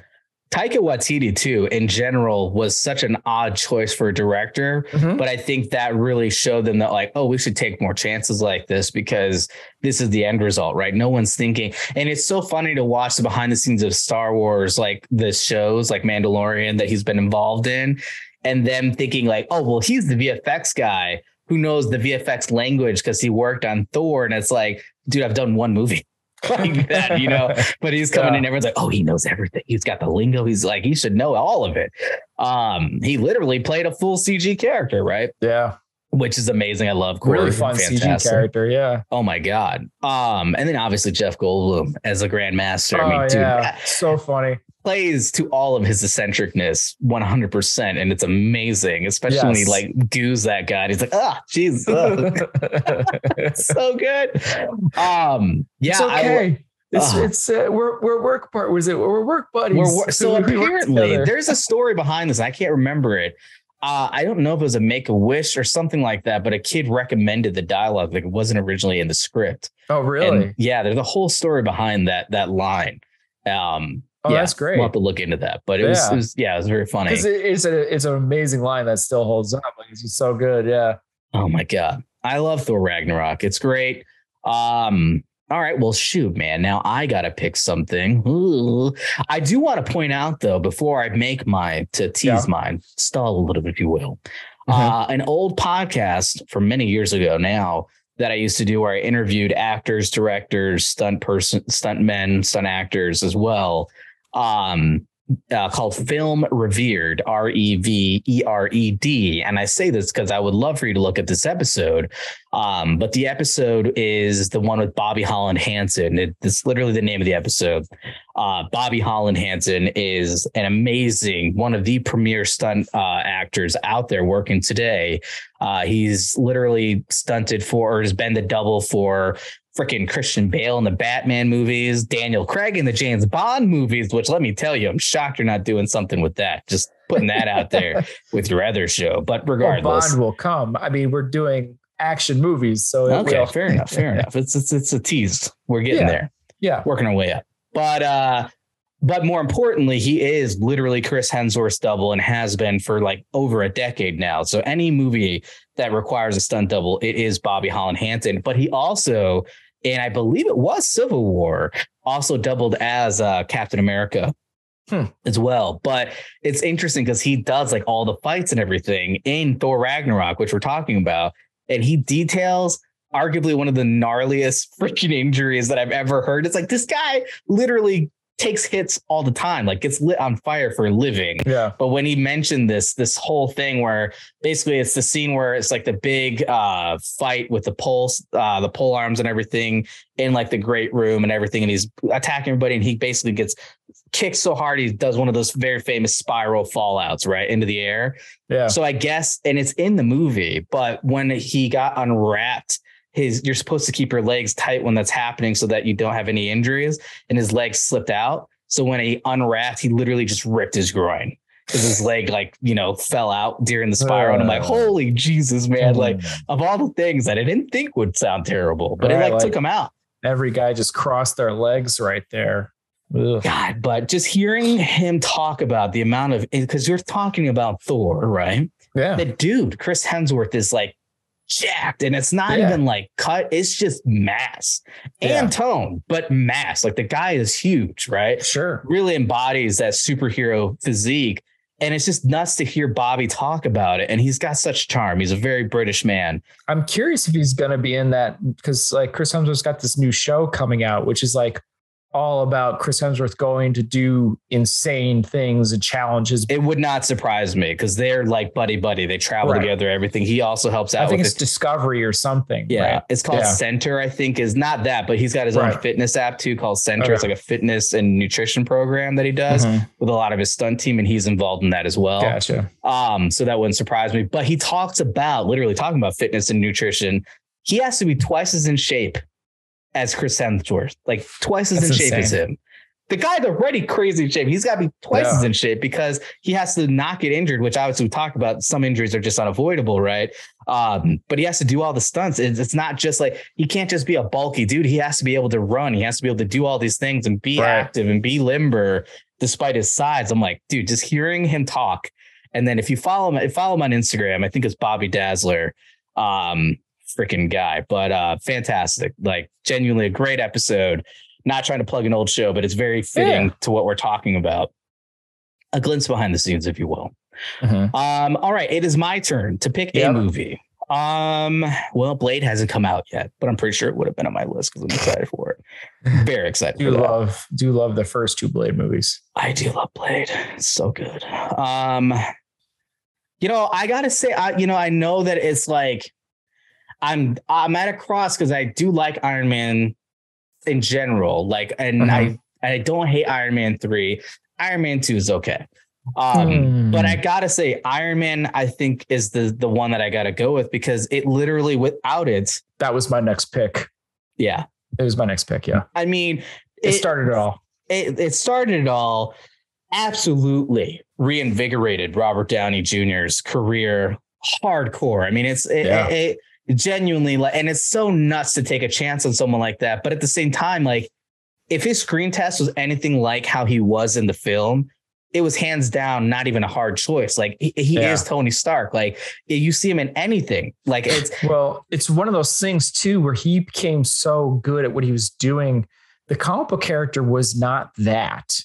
Taika Waititi too, in general, was such an odd choice for a director, mm-hmm. but I think that really showed them that like, oh, we should take more chances like this because this is the end result, right? No one's thinking, and it's so funny to watch the behind the scenes of Star Wars, like the shows like Mandalorian that he's been involved in, and them thinking like, oh, well, he's the VFX guy who knows the VFX language because he worked on Thor, and it's like, dude, I've done one movie. like that, you know. But he's coming yeah. in, everyone's like, oh, he knows everything. He's got the lingo. He's like, he should know all of it. Um, he literally played a full CG character, right? Yeah. Which is amazing. I love Korg. Really fun Fantastic. CG character, yeah. Oh my god. Um, and then obviously Jeff Goldblum as a grandmaster. Oh, I mean, dude, yeah. so funny plays to all of his eccentricness 100% and it's amazing especially yes. when he like goos that guy he's like ah jeez so good um yeah it's okay I, it's, uh, it's uh, we're we're work part was it we're work buddies we're, so apparently there's a story behind this i can't remember it uh, I don't know if it was a make a wish or something like that, but a kid recommended the dialogue like it wasn't originally in the script. Oh, really? And yeah, there's a whole story behind that that line. Um, Oh, yeah, that's great. We'll have to look into that. But it, yeah. was, it was, yeah, it was very funny. It's, it's, a, it's an amazing line that still holds up. Like, it's so good. Yeah. Oh my God. I love Thor Ragnarok. It's great. Um, all right, well, shoot, man. Now I gotta pick something. Ooh. I do want to point out though, before I make my to tease yeah. mine, stall a little bit, if you will. Mm-hmm. Uh, an old podcast from many years ago now that I used to do where I interviewed actors, directors, stunt person, stunt men, stunt actors as well um, uh, called Film Revered, R E V E R E D. And I say this because I would love for you to look at this episode. Um, but the episode is the one with Bobby Holland Hanton. It, it's literally the name of the episode. Uh, Bobby Holland Hanton is an amazing, one of the premier stunt uh, actors out there working today. Uh, he's literally stunted for, or has been the double for freaking Christian Bale in the Batman movies, Daniel Craig in the James Bond movies, which let me tell you, I'm shocked you're not doing something with that. Just putting that out there with your other show. But regardless, well, Bond will come. I mean, we're doing action movies, so okay, fair enough, fair enough. It's it's it's a tease. We're getting yeah. there. Yeah, working our way up. But uh, but more importantly, he is literally Chris Hemsworth's double and has been for like over a decade now. So any movie that requires a stunt double, it is Bobby Holland Hanton. But he also and I believe it was Civil War, also doubled as uh, Captain America hmm. as well. But it's interesting because he does like all the fights and everything in Thor Ragnarok, which we're talking about, and he details arguably one of the gnarliest freaking injuries that I've ever heard. It's like this guy literally takes hits all the time, like gets lit on fire for a living. Yeah. But when he mentioned this, this whole thing where basically it's the scene where it's like the big uh fight with the pulse, uh, the pole arms and everything in like the great room and everything, and he's attacking everybody, and he basically gets kicked so hard he does one of those very famous spiral fallouts right into the air. Yeah. So I guess, and it's in the movie, but when he got unwrapped his you're supposed to keep your legs tight when that's happening so that you don't have any injuries and his legs slipped out so when he unwrapped he literally just ripped his groin because his leg like you know fell out during the spiral and i'm like uh. holy jesus man like of all the things that i didn't think would sound terrible but right, it like, like took him out every guy just crossed their legs right there Ugh. God, but just hearing him talk about the amount of because you're talking about Thor, right? Yeah. The dude, Chris Hemsworth, is like jacked. And it's not yeah. even like cut it's just mass and yeah. tone but mass. Like the guy is huge right? Sure. Really embodies that superhero physique. And it's just nuts to hear Bobby talk about it. And he's got such charm. He's a very british man. I'm curious if he's going to be in that because like chris hemsworth's got this new show coming out which is like all about Chris Hemsworth going to do insane things and challenges. It would not surprise me because they're like buddy buddy. They travel right. together, everything. He also helps out. I think it's it. Discovery or something. Yeah. Right? It's called yeah. Centr, I think, is not that, but he's got his right. own fitness app too called Centr. Okay. It's like a fitness and nutrition program that he does mm-hmm. with a lot of his stunt team, and he's involved in that as well. Gotcha. Um, so that wouldn't surprise me. But he talks about literally talking about fitness and nutrition. He has to be twice as in shape as Chris Hemsworth, like twice as That's in shape insane. as him. the guy's already crazy in shape. He's got to be twice Yeah. as in shape because he has to not get injured, which obviously we talked about. Some injuries are just unavoidable, right? Um, but he has to do all the stunts. It's, it's not just like he can't just be a bulky dude. He has to be able to run. He has to be able to do all these things and be Right. active and be limber despite his size. I'm like, dude, just hearing him talk. And then if you follow him, follow him on Instagram, I think it's Bobby Dazzler. Um, freaking guy, but uh fantastic. Like genuinely a great episode. Not trying to plug an old show, but it's very fitting Yeah. to what we're talking about. A glimpse behind the scenes, if you will. Mhm. Um, all right, it is my turn to pick a movie. Um, well, Blade hasn't come out yet, but I'm pretty sure it would have been on my list because I'm excited for it. Very excited Do for love do love the first two Blade movies. I do love Blade. It's so good. Um, you know, I gotta say, I you know, I know that it's like I'm I'm at a cross because I do like Iron Man in general. Like, and Mhm. I I don't hate Iron Man three. Iron Man two is okay. Um, Hmm. but I gotta say, Iron Man, I think, is the the one that I gotta go with because it literally without it, that was my next pick. yeah. It was my next pick. Yeah, I mean, it, started it all. it, it started it all absolutely reinvigorated Robert Downey Jr.'s career hardcore. I mean, it's it, Yeah. it, it genuinely like, and it's so nuts to take a chance on someone like that. But at the same time, like if his screen test was anything like how he was in the film, it was hands down not even a hard choice. Like he, he Yeah. is Tony Stark. Like you see him in anything. Like it's Well, it's one of those things too where he became so good at what he was doing. The comic book character was not that.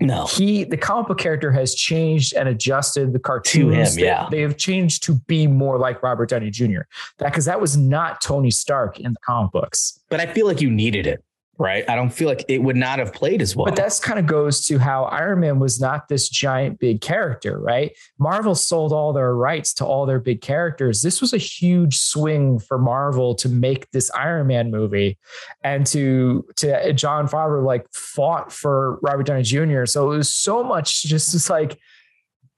No. He, the comic book character, has changed and adjusted the cartoons. him, They- yeah. they, have changed to be more like Robert Downey Jr. That because that was not Tony Stark in the comic books. But I feel like you needed it, right? I don't feel like it would not have played as well. But that's kind of goes to how Iron Man was not this giant big character, right? Marvel sold all their rights to all their big characters. This was a huge swing for Marvel to make this Iron Man movie and to to uh, Jon Favreau like fought for Robert Downey Jr. So it was so much just just like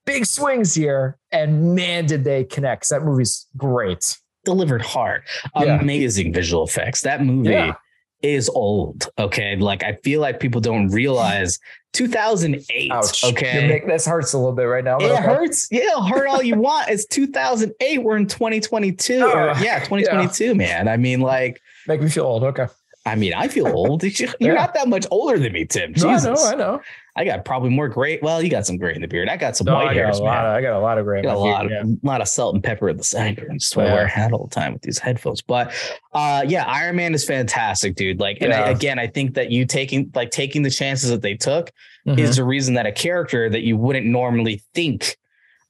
big swings here and man did they connect that movie's great. delivered hard. Yeah. Amazing visual effects. That movie Yeah. Is old. Okay. Like I feel like people don't realize 2008. Ouch. Okay. Make, this hurts a little bit right now. it okay. hurts. Yeah, it'll hurt all you want. It's 2008. We're in 2022. or, Oh, yeah, 2022, man. I mean, like, Make me feel old. Okay. I mean, I feel old. You're Yeah. not that much older than me, Tim. No, I know, I know. I got probably more gray. Well, you got some gray in the beard. I got some No, white I hairs, man. of I got a lot of gray. I got a lot of beard, a lot of salt and pepper at the sideburns. That's why I wear a Yeah. hat all the time with these headphones. But uh yeah, Iron Man is fantastic, dude. Like, and I, again, I think that you taking like taking the chances that they took yeah. is the reason that a character that you wouldn't normally think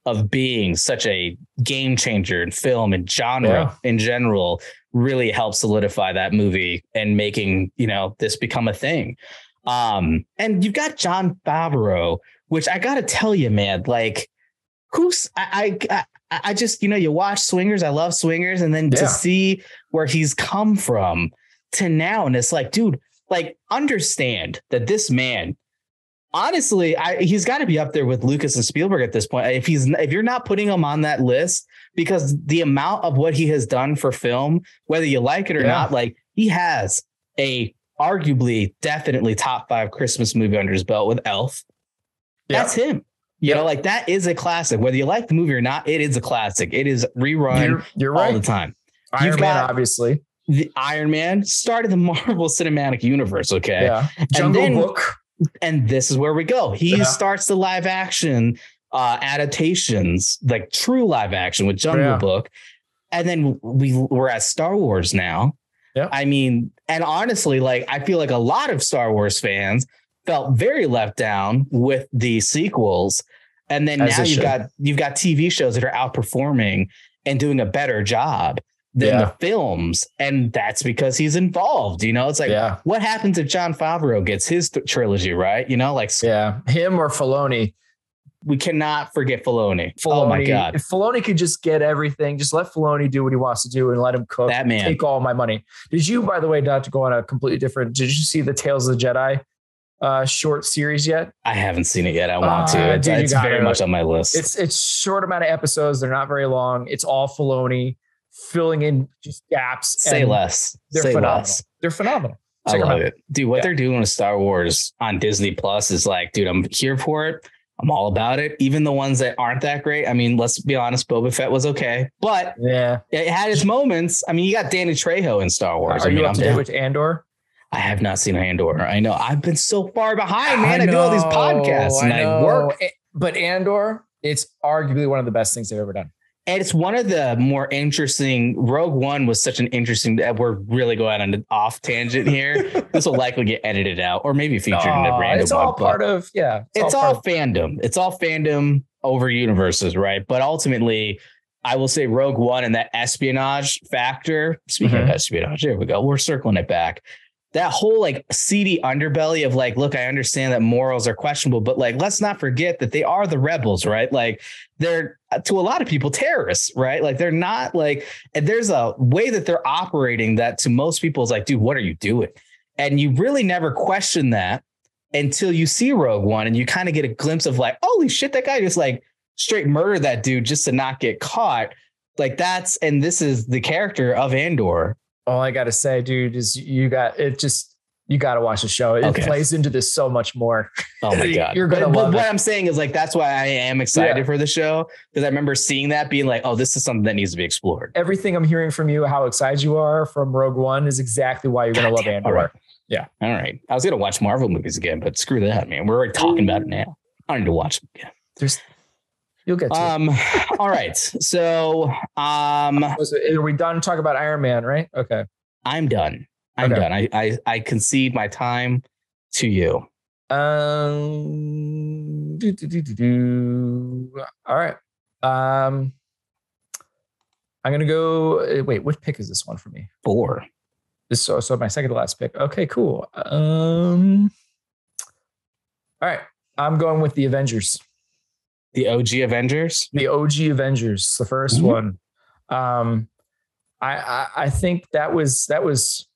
of being such a game changer in film and genre in general really helped solidify that movie and making you know this become a thing um and you've got jon favreau which i gotta tell you man like who's i i i, just you know you watch swingers i love swingers and then Yeah. to see where he's come from to now and it's like dude like understand that this man honestly, I, he's got to be up there with Lucas and Spielberg at this point. If he's if you're not putting him on that list, because the amount of what he has done for film, whether you like it or Yeah. not, like he has a arguably definitely top five Christmas movie under his belt with Elf. That's him. You Yep. know, like that is a classic. Whether you like the movie or not, it is a classic. It is rerun You're, you're all right. the time. Iron You've Man, got- obviously. The Iron Man started the Marvel Cinematic Universe. Okay. Yeah. Jungle then- Book. and this is where we go. He Yeah. starts the live action uh, adaptations, like true live action with Jungle Yeah. Book, and then we we're at Star Wars now. Yeah. I mean, and honestly, like I feel like a lot of Star Wars fans felt very left down with the sequels, and then As now you've should. got you've got TV shows that are outperforming and doing a better job than Yeah. the films, and that's because he's involved. You know, it's like yeah. what happens if Jon Favreau gets his th- trilogy right? You know, like Yeah. Him or Filoni. We cannot forget Filoni. Filoni. Oh my god, If Filoni could just get everything, just let Filoni do what he wants to do and let him cook. that man. Take all my money. Did you, by the way, not to go on a completely different, did you see the Tales of the Jedi uh, short series yet? I haven't seen it yet. I want Uh, to. It's, dude, it's very much on my list. It's it's short amount of episodes. They're not very long. It's all Filoni filling in just gaps. Say less. They're Say phenomenal. less. They're phenomenal. I love it, dude. What yeah. they're doing with Star Wars on Disney Plus is like, dude, I'm here for it. I'm all about it. Even the ones that aren't that great. I mean, let's be honest, Boba Fett was okay, but yeah, it had its moments. I mean, you got Danny Trejo in Star Wars. Are I mean, you up I'm to date with Andor? I have not seen Andor. I know I've been so far behind, man. I, I do all these podcasts and I work. But Andor, it's arguably one of the best things they've ever done. And it's one of the more interesting. Rogue One was such an interesting. We're really going on an off tangent here. this will likely get edited out, or maybe featured in a random. It's all one, part of yeah. It's, it's all, all fandom. It's all fandom over universes, right? But ultimately, I will say Rogue One and that espionage factor. Speaking mm-hmm. of espionage, there we go. We're circling it back that whole like seedy underbelly of like, look, I understand that morals are questionable, but like, let's not forget that they are the rebels, right? Like, they're uh, to a lot of people terrorists, right? Like, they're not like, and there's a way that they're operating that to most people is like, dude, what are you doing? And you really never question that until you see Rogue One and you kind of get a glimpse of like, holy shit, that guy just like straight murdered that dude just to not get caught. Like, that's, and this is the character of Andor all I got to say, dude, is you got it. Just you got to watch the show. It okay. plays into this so much more. Oh my god, you're gonna. But, but what I'm saying is like that's why I am excited yeah. for the show because I remember seeing that being like, oh, this is something that needs to be explored. Everything I'm hearing from you, how excited you are from Rogue One, is exactly why you're gonna love Andor. Right. Yeah. All right. I was gonna watch Marvel movies again, but screw that, man. We're already talking about it now. I need to watch them again. There's You'll get to um, all right. So um are we done talking about Iron Man, right? Okay. I'm done. I'm okay. done. I, I I concede my time to you. Um. Do, do, do, do, All right. Um. I'm gonna go. Uh, wait, what pick is this one for me? Four. This so so my second to last pick. Okay, cool. Um. All right, I'm going with the Avengers. The OG Avengers. The OG Avengers, the 1st mm-hmm. one. Um, I, I, I think that was that was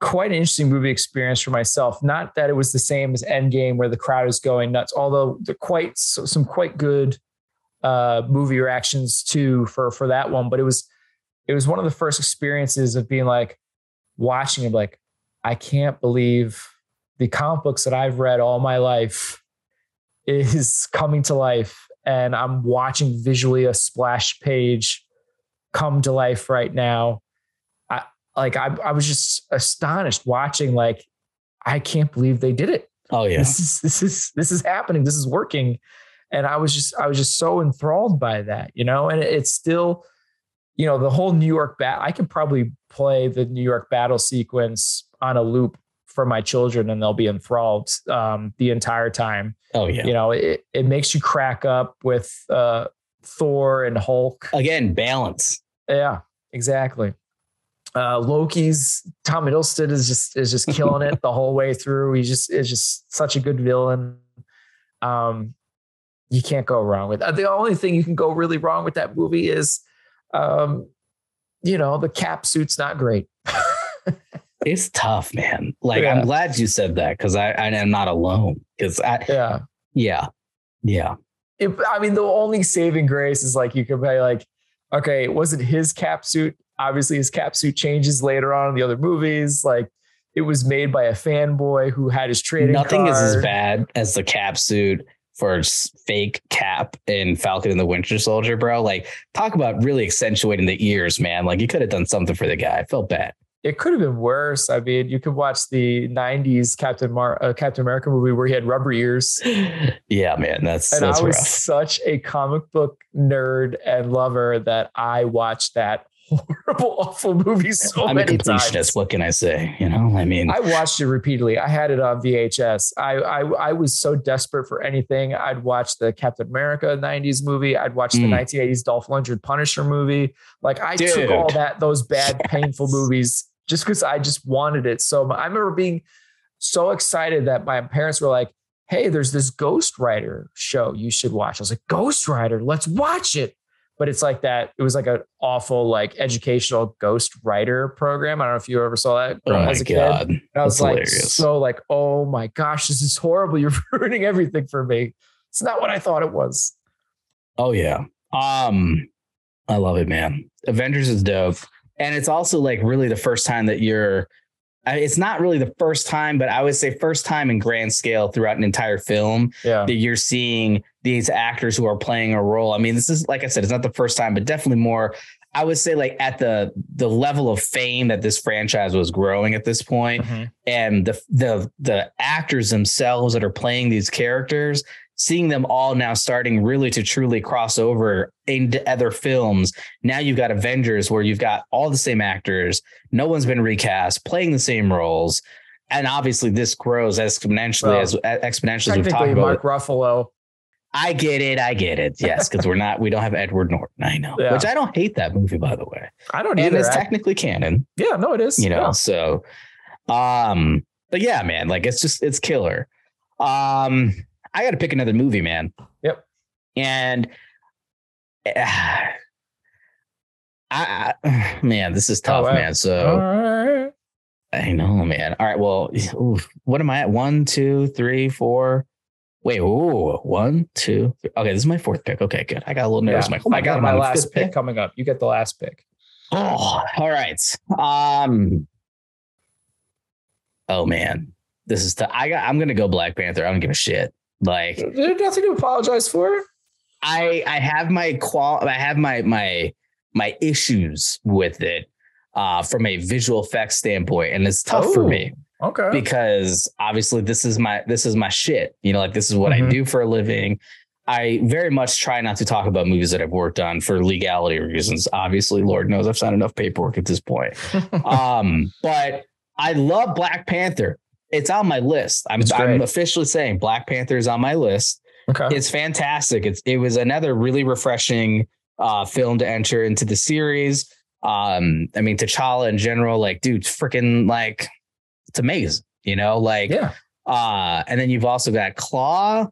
quite an interesting movie experience for myself. Not that it was the same as Endgame, where the crowd is going nuts, although the quite some quite good uh, movie reactions too for for that one. But it was it was one of the first experiences of being like watching it, like I can't believe the comic books that I've read all my life is coming to life, and I'm watching visually a splash page come to life right now. I like I, I was just astonished watching like I can't believe they did it. Oh yeah. This is this is this is happening. This is working. And I was just I was just so enthralled by that, you know, and it's still you know, the whole New York bat I could probably play the New York battle sequence on a loop for my children and they'll be enthralled um, the entire time. Oh yeah. You know, it, it makes you crack up with uh, Thor and Hulk. Again, balance. Yeah, exactly. Uh, Loki's Tom Hiddleston is just is just killing it the whole way through. He just is just such a good villain. Um, you can't go wrong with that. The only thing you can go really wrong with that movie is, um, you know, the cap suit's not great. it's tough, man. Like yeah. I'm glad you said that because I, I am not alone. Because I yeah yeah yeah. If, I mean, the only saving grace is like you could be like okay, it wasn't his cap suit. Obviously, his cap suit changes later on in the other movies. Like it was made by a fanboy who had his trading. Nothing card. is as bad as the cap suit for fake cap in Falcon and the Winter Soldier, bro. Like, talk about really accentuating the ears, man. Like, you could have done something for the guy. I felt bad it could have been worse. I mean, you could watch the '90s Captain Mar- uh, Captain America movie where he had rubber ears. Yeah, man, that's and that's I was rough. such a comic book nerd and lover that I watched that horrible, awful movie so I'm many a completionist. Times. What can I say? You know, I mean, I watched it repeatedly. I had it on VHS. I, I I was so desperate for anything. I'd watch the Captain America '90s movie. I'd watch mm. the 1980s Dolph Lundgren Punisher movie. Like I Dude. took all that those bad, yes. painful movies just because I just wanted it so much. I remember being so excited that my parents were like, Hey, there's this Ghost Rider show you should watch. I was like, Ghost Rider, let's watch it. But it's like that. It was like an awful, like educational Ghost Rider program. I don't know if you ever saw that oh as a God. kid. And I was That's like, hilarious. so like, oh my gosh, this is horrible. You're ruining everything for me. It's not what I thought it was. Oh yeah. Um, I love it, man. Avengers is dope and it's also like really the first time that you're it's not really the first time, but I would say first time in grand scale throughout an entire film Yeah. that you're seeing these actors who are playing a role. I mean, this is like I said, it's not the first time, but definitely more. I would say like at the the level of fame that this franchise was growing at this point, Mhm. and the the the actors themselves that are playing these characters, seeing them all now starting really to truly cross over into other films. Now you've got Avengers where you've got all the same actors, no one's been recast, playing the same roles. And obviously, this grows exponentially Well, as exponentially as we've talked about. Mark Ruffalo. I get it. I get it. Yes, because we're not, we don't have Edward Norton. I know, Yeah. which I don't hate that movie, by the way. I don't And it's I- technically canon, yeah, no, it is. you know. Yeah. So, um, but yeah, man, like it's just it's killer. Um, I got to pick another movie, man. Yep. And uh, I, I, man, this is tough, Oh, wow. man. So. Right. I know, man. All right. Well, oof, what am I at? One, two, three, four. Wait, ooh, one, two. Three. Okay, this is my fourth pick. Okay, good. I got a little nervous. Yeah. Like, oh my I got god, my I'm last fifth pick coming up. You get the last pick. Oh, all right. Um. Oh man, this is. T- I got. I'm gonna go Black Panther. I don't give a shit. Like There's nothing to apologize for. I, I have my qual. I have my my my issues with it, uh, from a visual effects standpoint, and it's tough for Oh. me. Okay. because obviously this is my this is my shit. You know, like this is what I Mhm. do for a living. I very much try not to talk about movies that I've worked on for legality reasons. Obviously, Lord knows I've signed enough paperwork at this point. um, but I love Black Panther. It's on my list. I'm, I'm officially saying Black Panther is on my list. okay. It's fantastic. It's it was another really refreshing uh, film to enter into the series. Um, I mean, T'Challa in general, like, dude, freaking like, it's amazing. You know, like, yeah. uh, and then you've also got Klaue.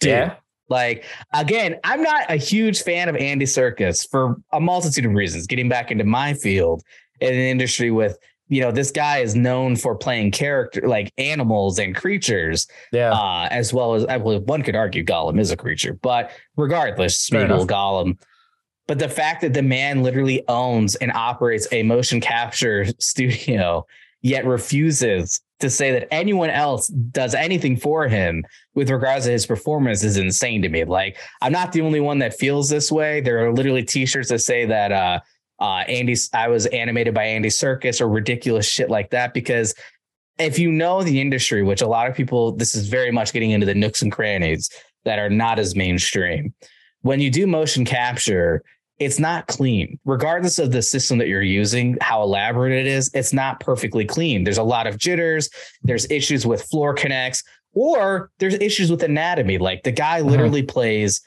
Dude, Yeah. like again, I'm not a huge fan of Andy Serkis for a multitude of reasons. Getting back into my field in an industry with, you know, this guy is known for playing character like animals and creatures, Yeah. uh, as well as I well, one could argue Gollum is a creature, but regardless, Smeagol. Gollum. But the fact that the man literally owns and operates a motion capture studio, yet refuses to say that anyone else does anything for him with regards to his performance is insane to me. Like, I'm not the only one that feels this way. There are literally t-shirts that say that uh uh Andy I was animated by Andy Serkis or ridiculous shit like that because if you know the industry, which a lot of people, this is very much getting into the nooks and crannies that are not as mainstream. When you do motion capture, it's not clean, regardless of the system that you're using, how elaborate it is. It's not perfectly clean. There's a lot of jitters. There's issues with floor connects, or there's issues with anatomy. Like the guy literally plays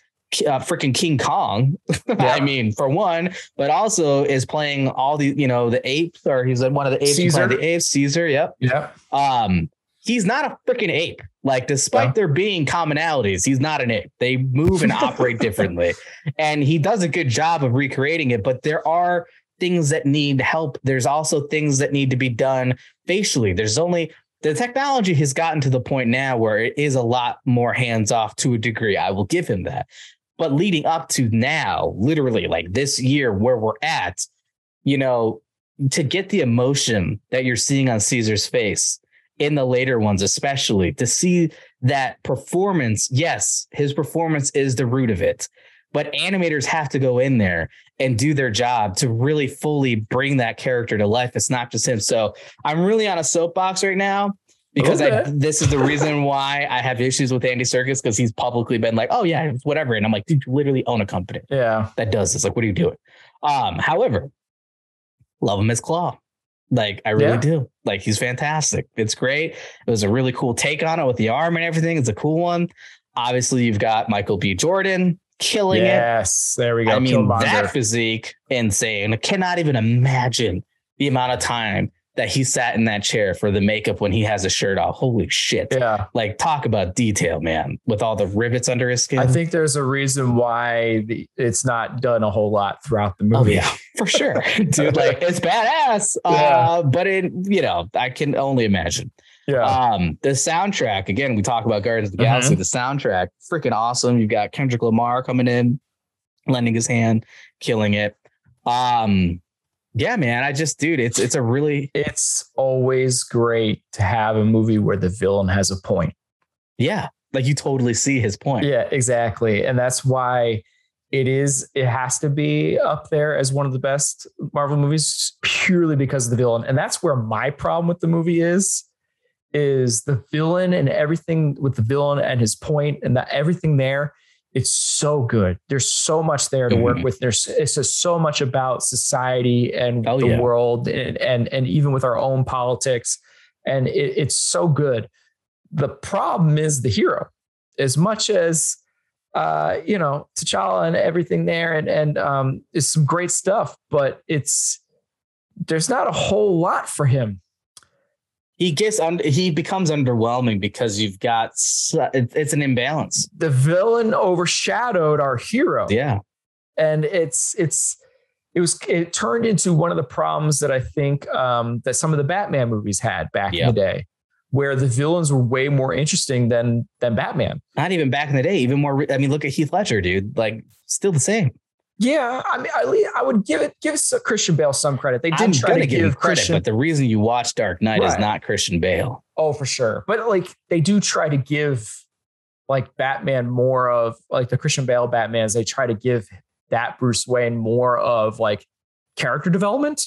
uh, freaking King Kong. I mean, for one, but also is playing all the, you know, the apes, or he's one of the apes. Caesar. The apes, Caesar. Yep Yeah. um he's not a freaking ape like despite Yeah. there being commonalities he's not an ape they move and operate differently and he does a good job of recreating it but there are things that need help there's also things that need to be done facially there's only the technology has gotten to the point now where it is a lot more hands off to a degree i will give him that but leading up to now literally like this year where we're at you know to get the emotion that you're seeing on caesar's face in the later ones, especially to see that performance. Yes, his performance is the root of it, but animators have to go in there and do their job to really fully bring that character to life. It's not just him. So I'm really on a soapbox right now because I, this is the reason why I have issues with Andy Serkis because he's publicly been like, oh, yeah, whatever. And I'm like, dude, you literally own a company Yeah. that does this. Like, what are you doing? Um, however, love him as Klaue. Like, I really Yeah. do. Like, he's fantastic. It's great. It was a really cool take on it with the arm and everything. It's a cool one. Obviously, you've got Michael B. Jordan killing it. Yes. There we go. I mean, that physique, insane. I cannot even imagine the amount of time that he sat in that chair for the makeup when he has a shirt off. Holy shit. yeah. Like, talk about detail, man, with all the rivets under his skin. I think there's a reason why the, it's not done a whole lot throughout the Oh movie. yeah, for sure, dude. Like it's badass. Yeah. Uh, but it, you know, I can only imagine. Yeah. Um, the soundtrack again. We talk about Guardians of the Mhm. Galaxy. The soundtrack, freaking awesome. You've got Kendrick Lamar coming in, lending his hand, killing it. Um, Yeah, man. I just, dude, it's it's a really It's always great to have a movie where the villain has a point. yeah, like you totally see his point. Yeah, exactly. And that's why it is, it has to be up there as one of the best Marvel movies purely because of the villain. And that's where my problem with the movie is, is the villain and everything with the villain and his point and that everything there. It's so good. There's so much there to work Mhm. with. There's it's just so much about society and Oh, the yeah. world and, and and even with our own politics. And it, it's so good. The problem is the hero. As much as uh, you know, T'Challa and everything there, and and um, is some great stuff, but it's there's not a whole lot for him. He gets under he becomes underwhelming because you've got it's an imbalance. The villain overshadowed our hero, Yeah. and it's it's it was it turned into one of the problems that I think um, that some of the Batman movies had back Yeah. in the day, where the villains were way more interesting than than Batman. Not even back in the day, even more. I mean, look at Heath Ledger, dude. Like, still the same. Yeah, I mean, I, I would give it give Christian Bale some credit. They did I'm try gonna give give credit, Christian but the reason you watch Dark Knight is not Christian Bale. Oh, for sure. But like they do try to give like Batman more of like the Christian Bale Batmans, they try to give that Bruce Wayne more of like character development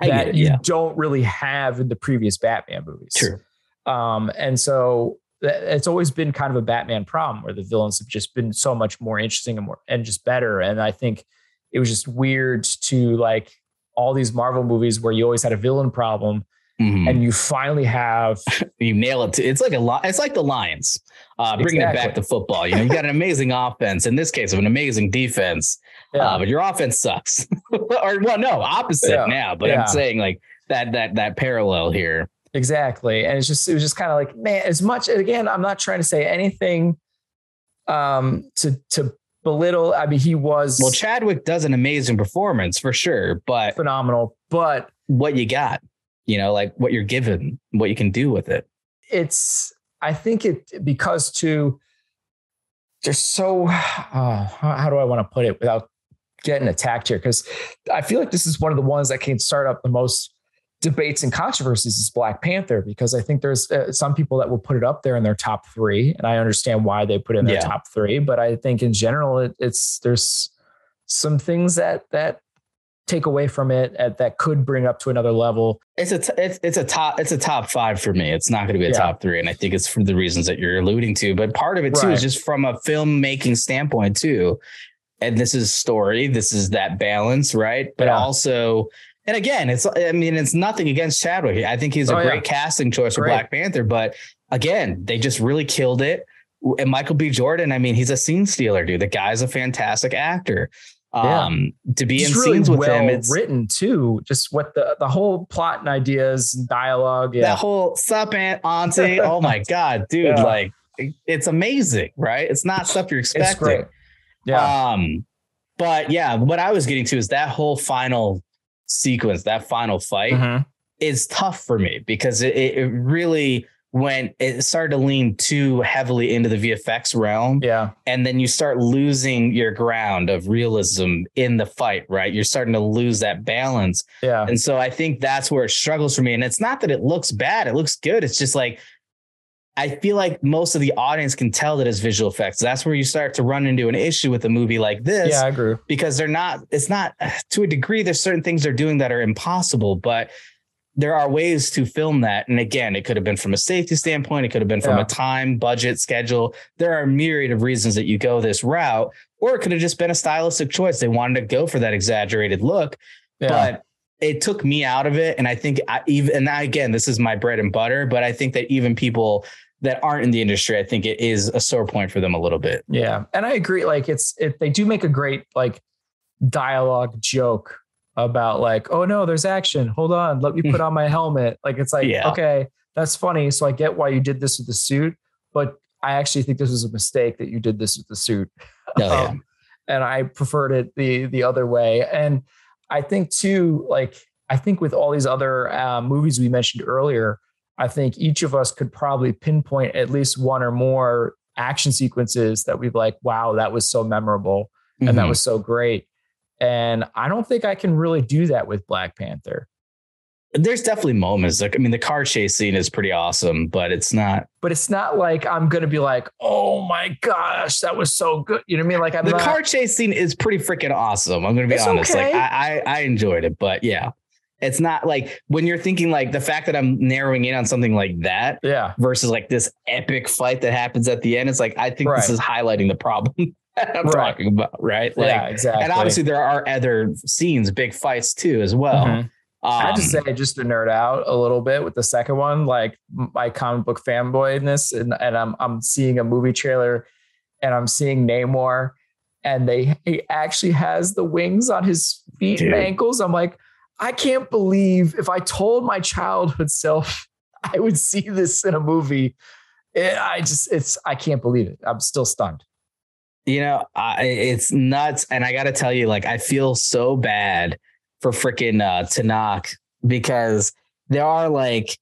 that it, you yeah. don't really have in the previous Batman movies. True. Um, and so it's always been kind of a Batman problem where the villains have just been so much more interesting and more and just better. And I think it was just weird to like all these Marvel movies where you always had a villain problem Mhm. and you finally have you nail it. Too. It's like a lot. It's like the Lions. Uh, bringing it back to football. You know, you got an amazing offense. In this case, of an amazing defense, yeah. uh, but your offense sucks. or well, no, opposite Yeah. now. But Yeah. I'm saying like that that that parallel here. Exactly. And it's just it was just kind of like, man, as much again, I'm not trying to say anything um to to belittle. I mean, he was Well, Chadwick does an amazing performance for sure, but phenomenal, but what you got, you know, like what you're given, what you can do with it. it's I think it because too there's so uh, how, how do I want to put it without getting attacked here? Because I feel like this is one of the ones that can start up the most debates and controversies is Black Panther because I think there's uh, some people that will put it up there in their top three, and I understand why they put it in their Yeah. top three. But I think in general, it, it's there's some things that that take away from it uh, that could bring up to another level. It's a t- it's it's a top it's a top five for me. It's not going to be a Yeah. top three, and I think it's for the reasons that you're alluding to. But part of it too is just from a filmmaking standpoint too. And this is story. This is that balance, right? But Yeah. also, and again, it's I mean, it's nothing against Chadwick. I think he's a Oh, yeah. great casting choice for Great. Black Panther. But again, they just really killed it. And Michael B. Jordan, I mean, he's a scene stealer, dude. The guy's a fantastic actor. Yeah. Um, to be in really scenes with well him, it's written too. Just what the the whole plot and ideas and dialogue. Yeah, that whole sup aunt auntie. oh my god, dude! Yeah. Like it's amazing, right? It's not stuff you're expecting. Yeah, Um, but yeah, what I was getting to is that whole final sequence, that final fight Mhm. is tough for me because it, it it really went it started to lean too heavily into the VFX realm yeah, and then you start losing your ground of realism in the fight right you're starting to lose that balance yeah, and so I think that's where it struggles for me. And it's not that it looks bad, it looks good. It's just like I feel like most of the audience can tell that it's visual effects. That's where you start to run into an issue with a movie like this yeah. I agree. because they're not, it's not to a degree, there's certain things they're doing that are impossible, but there are ways to film that. And again, it could have been from a safety standpoint, it could have been from Yeah. a time, budget, schedule. There are a myriad of reasons that you go this route, or it could have just been a stylistic choice. They wanted to go for that exaggerated look Yeah, but it took me out of it. And I think I even, and I, again, this is my bread and butter, but I think that even people that aren't in the industry, I think it is a sore point for them a little bit. yeah, and I agree. Like it's it, they do make a great like dialogue joke about like, oh no, there's action. Hold on, let me put on my helmet. Like it's like Yeah. okay, that's funny. So I get why you did this with the suit, but I actually think this was a mistake that you did this with the suit. Oh, yeah. Um, and I preferred it the the other way. And I think too, like I think with all these other uh, movies we mentioned earlier, I think each of us could probably pinpoint at least one or more action sequences that we've like, wow, that was so memorable and that Mhm. was so great. And I don't think I can really do that with Black Panther. There's definitely moments. Like I mean, the car chase scene is pretty awesome, but it's not. But it's not like I'm gonna be like, oh my gosh, that was so good. You know what I mean? Like I'm the not, car chase scene is pretty freaking awesome. I'm gonna be honest. okay. Like I, I I enjoyed it, but yeah, it's not like when you're thinking like the fact that I'm narrowing in on something like that Yeah. versus like this epic fight that happens at the end. It's like I think this is highlighting the problem that I'm Right. talking about, right? Like, yeah, exactly. and obviously there are other scenes, big fights too, as well. Mhm. I have to Um, say, just to nerd out a little bit with the second one, like my comic book fanboyness, and, and I'm I'm seeing a movie trailer, and I'm seeing Namor, and they he actually has the wings on his feet Dude. and ankles. I'm like, I can't believe if I told my childhood self I would see this in a movie. I just it's I can't believe it. I'm still stunned. you know, I, it's nuts. And I got to tell you, like, I feel so bad for freaking uh, Tenoch because there are like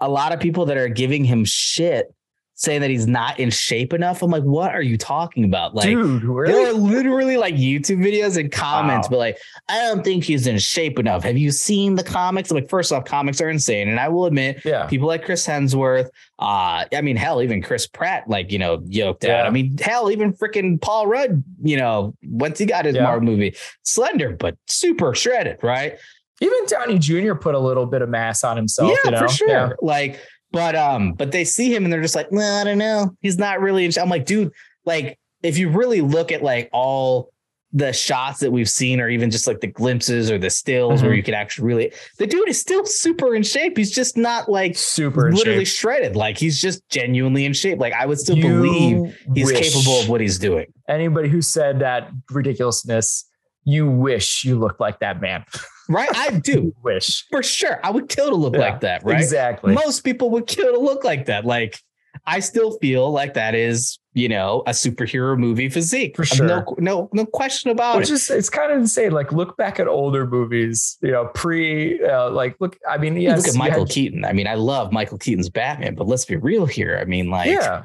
a lot of people that are giving him shit saying that he's not in shape enough. I'm like, what are you talking about? Like, Dude, there are literally like YouTube videos and comments, Wow. but like, I don't think he's in shape enough. Have you seen the comics? I'm like, first off, comics are insane. And I will admit, Yeah. people like Chris Hemsworth, uh, I mean, hell, even Chris Pratt, like, you know, yoked out. I mean, hell, even freaking Paul Rudd, you know, once he got his Yeah. Marvel movie, slender, but super shredded, right? Even Downey Jr. put a little bit of mass on himself. yeah, you know? for sure. Yeah. Like, but um, but they see him and they're just like, well, I don't know. He's not really I'm like, dude, like, if you really look at like all the shots that we've seen, or even just like the glimpses or the stills where Mhm. you can actually really the dude is still super in shape. He's just not like Super literally shape. shredded. Like he's just genuinely in shape. Like I would still You believe he's capable of what he's doing. anybody who said that ridiculousness, you wish you looked like that man. Right? I do. wish. For sure. I would kill to look Yeah, like that, right? Exactly. Most people would kill to look like that. Like I still feel like that is, you know, a superhero movie physique. For No, sure. no, no question about it. Which it. is it's kind of insane. Like look back at older movies, you know, pre uh, like look. I mean, yes, look at Michael had- Keaton. I mean, I love Michael Keaton's Batman, but let's be real here. I mean, like, yeah,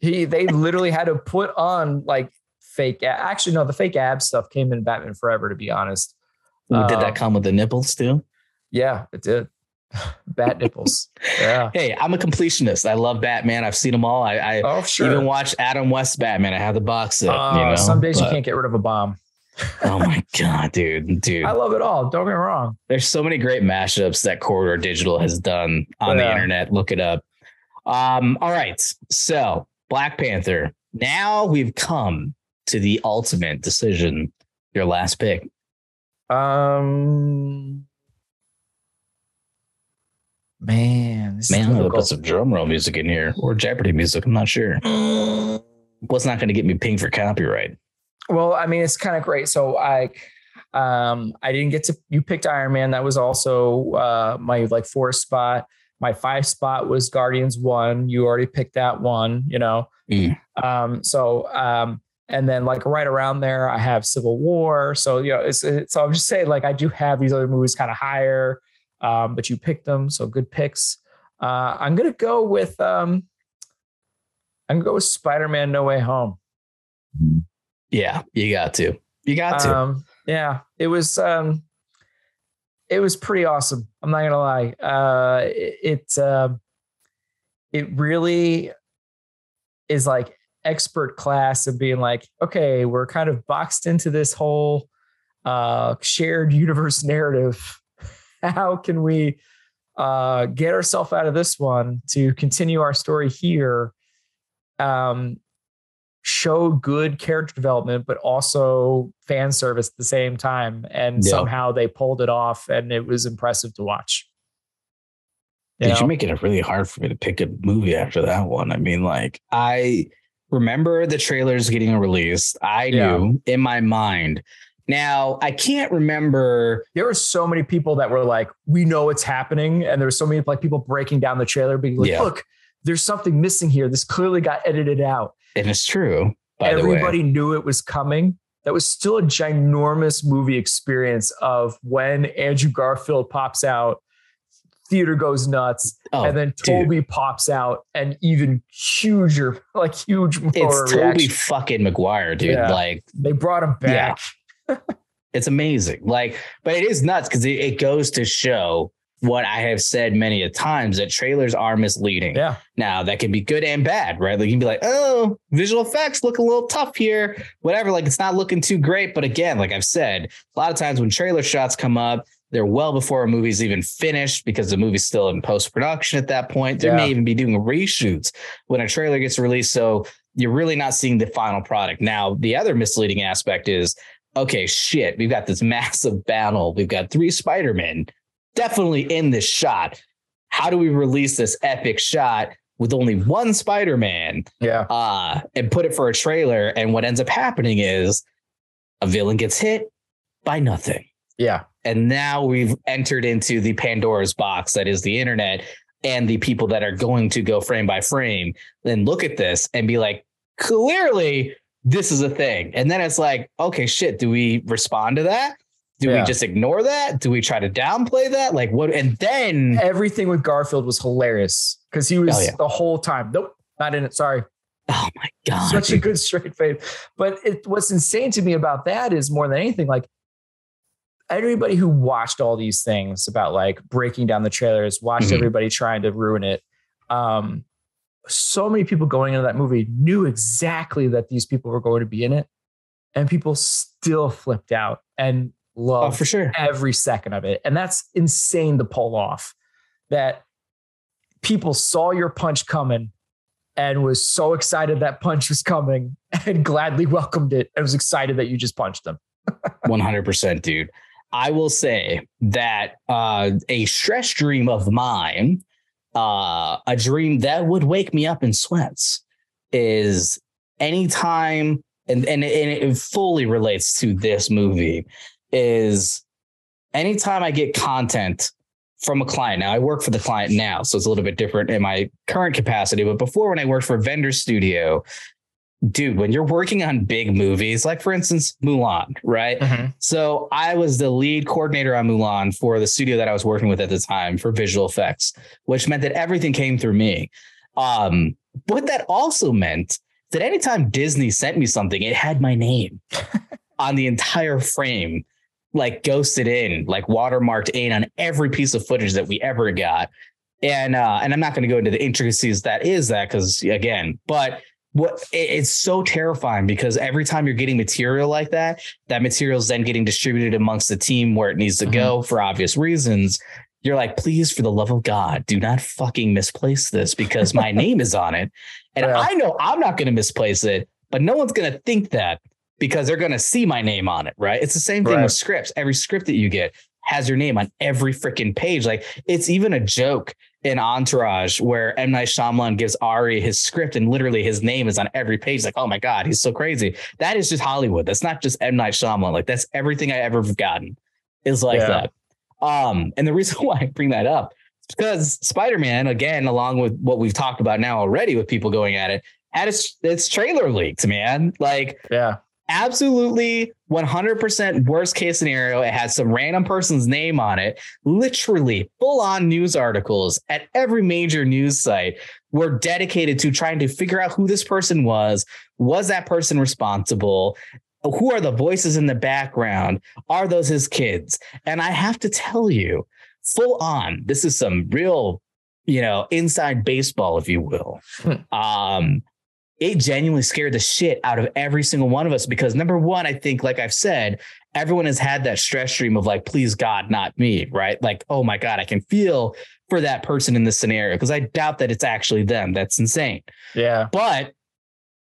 he they literally had to put on like fake. Actually, no, the fake ab stuff came in Batman Forever. To be honest, did Um, that come with the nipples too? yeah, it did. Bat nipples. Yeah. Hey, I'm a completionist. I love Batman. I've seen them all. I, I Oh sure. even watched Adam West Batman. I have the box set. Uh, you know, some days you can't get rid of a bomb. oh my god, dude, dude. I love it all. Don't get me wrong. There's so many great mashups that Corridor Digital has done on the internet. Look it up. Um, all right. So Black Panther. Now we've come to the ultimate decision. Your last pick. Um, man, this Man, I'm gonna put some drum roll music in here or Jeopardy music. I'm not sure. What's not going to get me pinged for copyright? Well, I mean, it's kind of great. So I, um, I didn't get to. You picked Iron Man. That was also uh, my like four spot. My five spot was Guardians one. You already picked that one. You know. Mm. Um, so um, and then like right around there, I have Civil War. So you know, it's, it's so I'm just saying like I do have these other movies kind of higher, um, but you picked them. So good picks. Uh, I'm gonna go with um, I'm gonna go with Spider Man No Way Home. Yeah, you got to. You got to. Um, yeah, it was um, it was pretty awesome. I'm not gonna lie. Uh, it it, um it really is like expert class of being like, okay, we're kind of boxed into this whole uh, shared universe narrative. How can we uh, get ourselves out of this one to continue our story here? Um, show good character development, but also fan service at the same time. And Yeah. somehow they pulled it off, and it was impressive to watch. You Dude, know? you make it really hard for me to pick a movie after that one. I mean, like, I remember the trailers getting released. I Yeah. knew in my mind. Now, I can't remember. there were so many people that were like, "We know it's happening," and there were so many like people breaking down the trailer, being like, Yeah. "Look, there's something missing here. This clearly got edited out." And it's true, by the Everybody knew it was coming. That was still a ginormous movie experience of when Andrew Garfield pops out, theater goes nuts, Oh, and then Tobey pops out, and even huger, like huge more it's Tobey reaction. fucking Maguire, dude. Yeah. Like, They brought him back. It's amazing. Like, but it is nuts because it, it goes to show what I have said many a times that trailers are misleading. Yeah. Now that can be good and bad, right? Like you can be like, oh, visual effects look a little tough here, whatever. Like it's not looking too great. But again, like I've said, a lot of times when trailer shots come up, they're well before a movie's even finished because the movie's still in post production at that point. They Yeah. may even be doing reshoots when a trailer gets released. So you're really not seeing the final product. Now, the other misleading aspect is okay, shit, we've got this massive battle. We've got three Spider-Men definitely in this shot. How do we release this epic shot with only one Spider-Man Yeah. uh, and put it for a trailer? And what ends up happening is a villain gets hit by nothing. Yeah. And now we've entered into the Pandora's box that is the internet and the people that are going to go frame by frame, and look at this and be like, clearly this is a thing. And then it's like, okay, shit, do we respond to that? Do Yeah. we just ignore that? Do we try to downplay that? Like what? And then Everything with Garfield was hilarious because he was yeah. the whole time. Nope, not in it. Sorry. Oh my god! Such a good straight face. But it, what's insane to me about that is more than anything, like everybody who watched all these things about like breaking down the trailers, watched Mhm. everybody trying to ruin it. Um, so many people going into that movie knew exactly that these people were going to be in it, and people still flipped out and oh, loved for sure. every second of it. And that's insane to pull off that people saw your punch coming and was so excited that punch was coming and gladly welcomed it and was excited that you just punched them. One hundred percent, dude. I will say that uh, a stress dream of mine, uh, a dream that would wake me up in sweats, is anytime, and and, and it fully relates to this movie, is anytime I get content from a client. Now I work for the client now, so it's a little bit different in my current capacity. But before, when I worked for vendor studio, dude, when you're working on big movies, like for instance Mulan, right? So I was the lead coordinator on Mulan for the studio that I was working with at the time for visual effects, which meant that everything came through me. Um, but that also meant that anytime Disney sent me something, it had my name on the entire frame, like ghosted in, like watermarked in on every piece of footage that we ever got. And uh, and I'm not going to go into the intricacies that is that because again, but what it's so terrifying because every time you're getting material like that, that material is then getting distributed amongst the team where it needs to mm-hmm. go for obvious reasons. You're like, please, for the love of God, do not fucking misplace this because my name is on it. And Yeah. I know I'm not going to misplace it, but no one's going to think that because they're going to see my name on it. Right. It's the same thing Right. with scripts. Every script that you get has your name on every freaking page. Like it's even a joke in Entourage where M. Night Shyamalan gives Ari his script and literally his name is on every page. Like, oh my God, he's so crazy. That is just Hollywood. That's not just M. Night Shyamalan. Like that's everything I ever have gotten is like Yeah. that. Um, and the reason why I bring that up is because Spider-Man, again, along with what we've talked about now already with people going at it, had its, its trailer leaked, man. Like Yeah. Absolutely 100% worst case scenario. It has some random person's name on it. Literally full on news articles at every major news site were dedicated to trying to figure out who this person was. Was that person responsible? Who are the voices in the background? Are those his kids? And i have to tell you full on this is some real you know inside baseball if you will. Um it genuinely scared the shit out of every single one of us because number one, I think, like I've said, everyone has had that stress stream of like, please God, not me, right? Like, oh my God, I can feel for that person in this scenario because I doubt that it's actually them. That's insane. Yeah. But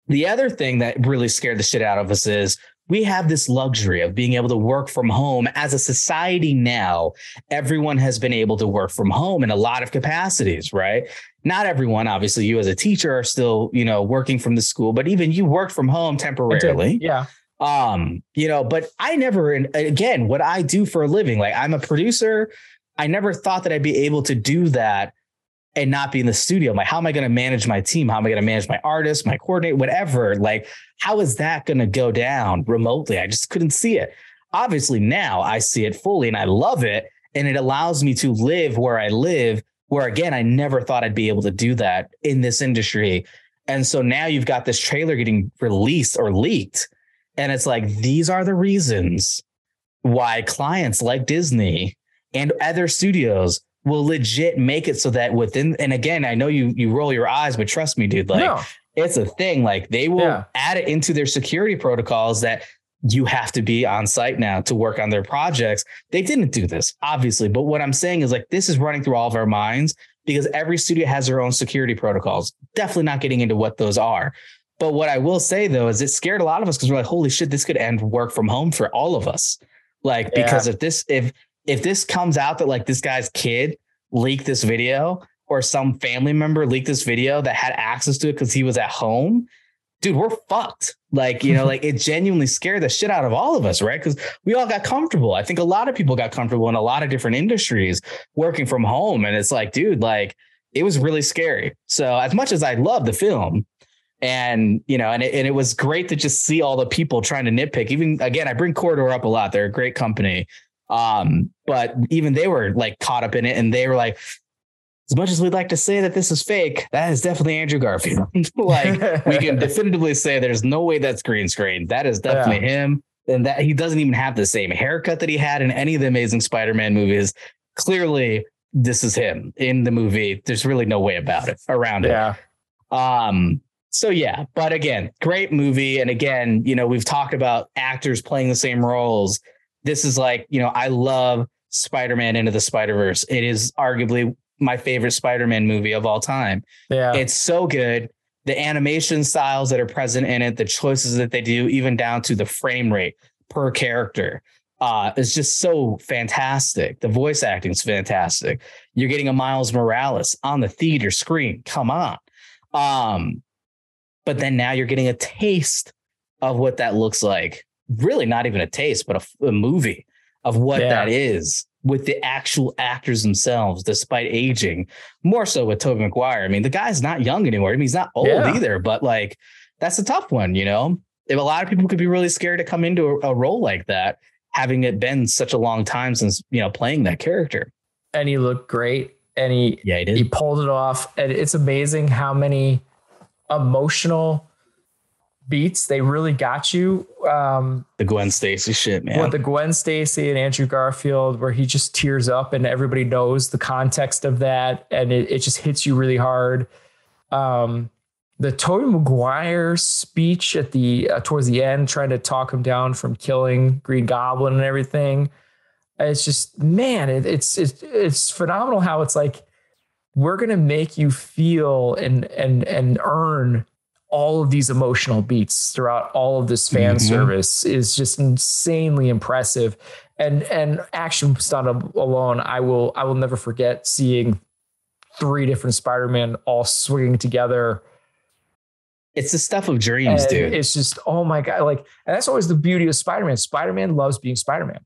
the other thing that really scared the shit out of us is we have this luxury of being able to work from home as a society now. Everyone has been able to work from home in a lot of capacities, right? Not everyone, obviously, you as a teacher are still, you know, working from the school, but even you work from home temporarily. Yeah. um you know but i never and again what i do for a living like i'm a producer. I never thought that i'd be able to do that and not be in the studio. I'm like how am i going to manage my team? How am i going to manage my artists my coordinate whatever? Like how is that going to go down remotely? I just couldn't see it. Obviously now i see it fully and i love it and it allows me to live where i live where again i never thought i'd be able to do that in this industry and so now you've got this trailer getting released or leaked and it's like, these are the reasons why clients like Disney and other studios will legit make it so that within and again, I know you you roll your eyes, but trust me, dude, like no. it's a thing. Like they will yeah. add it into their security protocols that you have to be on site now to work on their projects. They didn't do this, obviously, but what I'm saying is like this is running through all of our minds because every studio has their own security protocols. Definitely not getting into what those are. But what I will say though is it scared a lot of us because we're like, holy shit, this could end work from home for all of us. Like, yeah. because if this if if this comes out that like this guy's kid leaked this video or some family member leaked this video that had access to it because he was at home, dude, we're fucked. Like, you know, like it genuinely scared the shit out of all of us, right? Because we all got comfortable. I think a lot of people got comfortable in a lot of different industries working from home. And it's like, dude, like it was really scary. So as much as I love the film, and you know, and it, and it was great to just see all the people trying to nitpick. Even again, I bring Corridor up a lot. They're a great company, um, but even they were like caught up in it, and they were like, as much as we'd like to say that this is fake, that is definitely Andrew Garfield. like we can definitively say there's no way that's green screen. That is definitely yeah. him. And that he doesn't even have the same haircut that he had in any of the amazing Spider-Man movies. Clearly, this is him in the movie. There's really no way about it around it. Yeah. Um, so yeah, but again, great movie. And again, you know, we've talked about actors playing the same roles. This is like, you know, I love Spider-Man Into the Spider-Verse. It is arguably my favorite Spider-Man movie of all time. Yeah. It's so good. The animation styles that are present in it, the choices that they do, even down to the frame rate per character, uh, is just so fantastic. The voice acting is fantastic. You're getting a Miles Morales on the theater screen. Come on. Um, but then now you're getting a taste of what that looks like. Really, not even a taste, but a, a movie of what yeah. that is with the actual actors themselves, despite aging. More so with Tobey Maguire. I mean, the guy's not young anymore. I mean, he's not old yeah. either, but like that's a tough one, you know. If a lot of people could be really scared to come into a, a role like that, having it been such a long time since you know playing that character. And he looked great, and he yeah he, did. he pulled it off. And it's amazing how many emotional beats. They really got you. Um, the Gwen Stacy shit, man. With the Gwen Stacy and Andrew Garfield, where he just tears up and everybody knows the context of that, and it, it just hits you really hard. Um, the Tobey Maguire speech at the uh, towards the end, trying to talk him down from killing Green Goblin and everything. It's just man, it, it's it's it's phenomenal how it's like we're going to make you feel and and and earn all of these emotional beats throughout all of this fan mm-hmm. service is just insanely impressive and and action stunt alone i will i will never forget seeing three different spider-man all swinging together it's the stuff of dreams and dude it's just oh my god like and that's always the beauty of spider-man spider-man loves being spider-man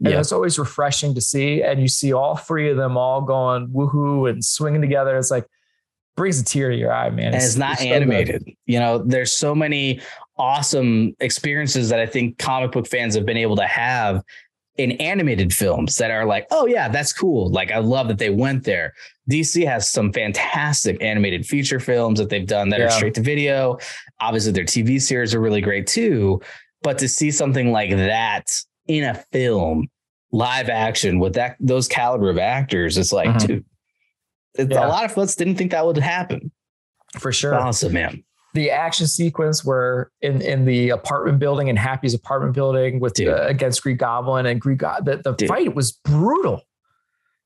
and yeah. it's always refreshing to see. And you see all three of them all going woohoo and swinging together. It's like brings a tear to your eye, man. It's, and it's not it's animated. You know, there's so many awesome experiences that I think comic book fans have been able to have in animated films that are like, oh yeah, that's cool. Like I love that they went there. DC has some fantastic animated feature films that they've done that yeah. are straight to video. Obviously, their TV series are really great too. But to see something like that in a film, live action with that those caliber of actors, it's like, mm-hmm. dude, yeah. a lot of us didn't think that would happen. For sure. Awesome, man. The action sequence where in, in the apartment building in Happy's apartment building with uh, against Green Goblin and Green Goblin, the, the fight was brutal.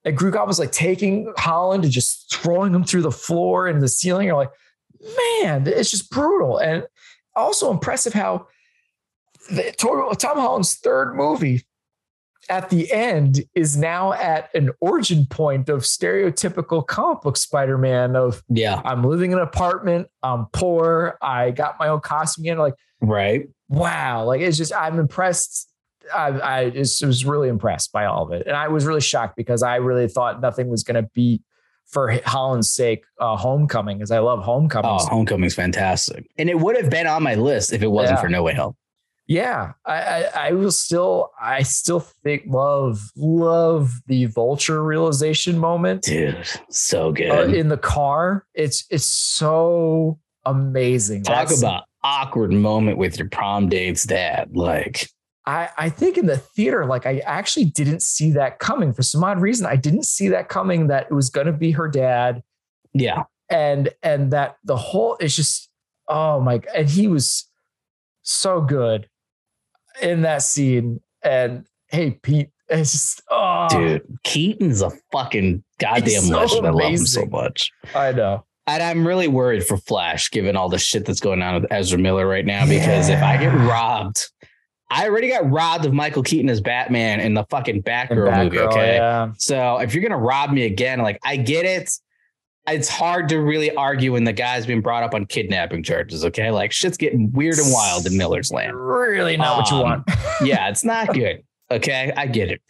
And Green Goblin was like taking Holland and just throwing him through the floor and the ceiling. You're like, man, it's just brutal. And also impressive how the, Tom Holland's third movie at the end is now at an origin point of stereotypical comic book Spider-Man of yeah, I'm living in an apartment, I'm poor, I got my own costume again. Like, right. Wow. Like it's just I'm impressed. I, I just was really impressed by all of it. And I was really shocked because I really thought nothing was gonna beat for Holland's sake, uh, Homecoming, because I love Homecoming. Oh, Homecoming's fantastic. And it would have been on my list if it wasn't yeah. for No Way Home yeah, I, I, I will still, I still think love, love the vulture realization moment, dude. So good uh, in the car. It's it's so amazing. Talk That's, about awkward moment with your prom date's dad. Like I, I think in the theater, like I actually didn't see that coming for some odd reason. I didn't see that coming that it was going to be her dad. Yeah. And, and that the whole, it's just, oh my, and he was so good in that scene. And hey, Pete, it's just, oh, dude, Keaton's a fucking goddamn so legend. Amazing. I love him so much. I know. And I'm really worried for Flash, given all the shit that's going on with Ezra Miller right now. Because yeah. if I get robbed, I already got robbed of Michael Keaton as Batman in the fucking Batgirl, Batgirl movie. Okay. Yeah. So if you're gonna rob me again, like I get it. It's hard to really argue when the guy's been brought up on kidnapping charges. Okay. Like shit's getting weird and wild in Miller's land. Really not um, what you um, want. yeah, it's not good. Okay. I get it.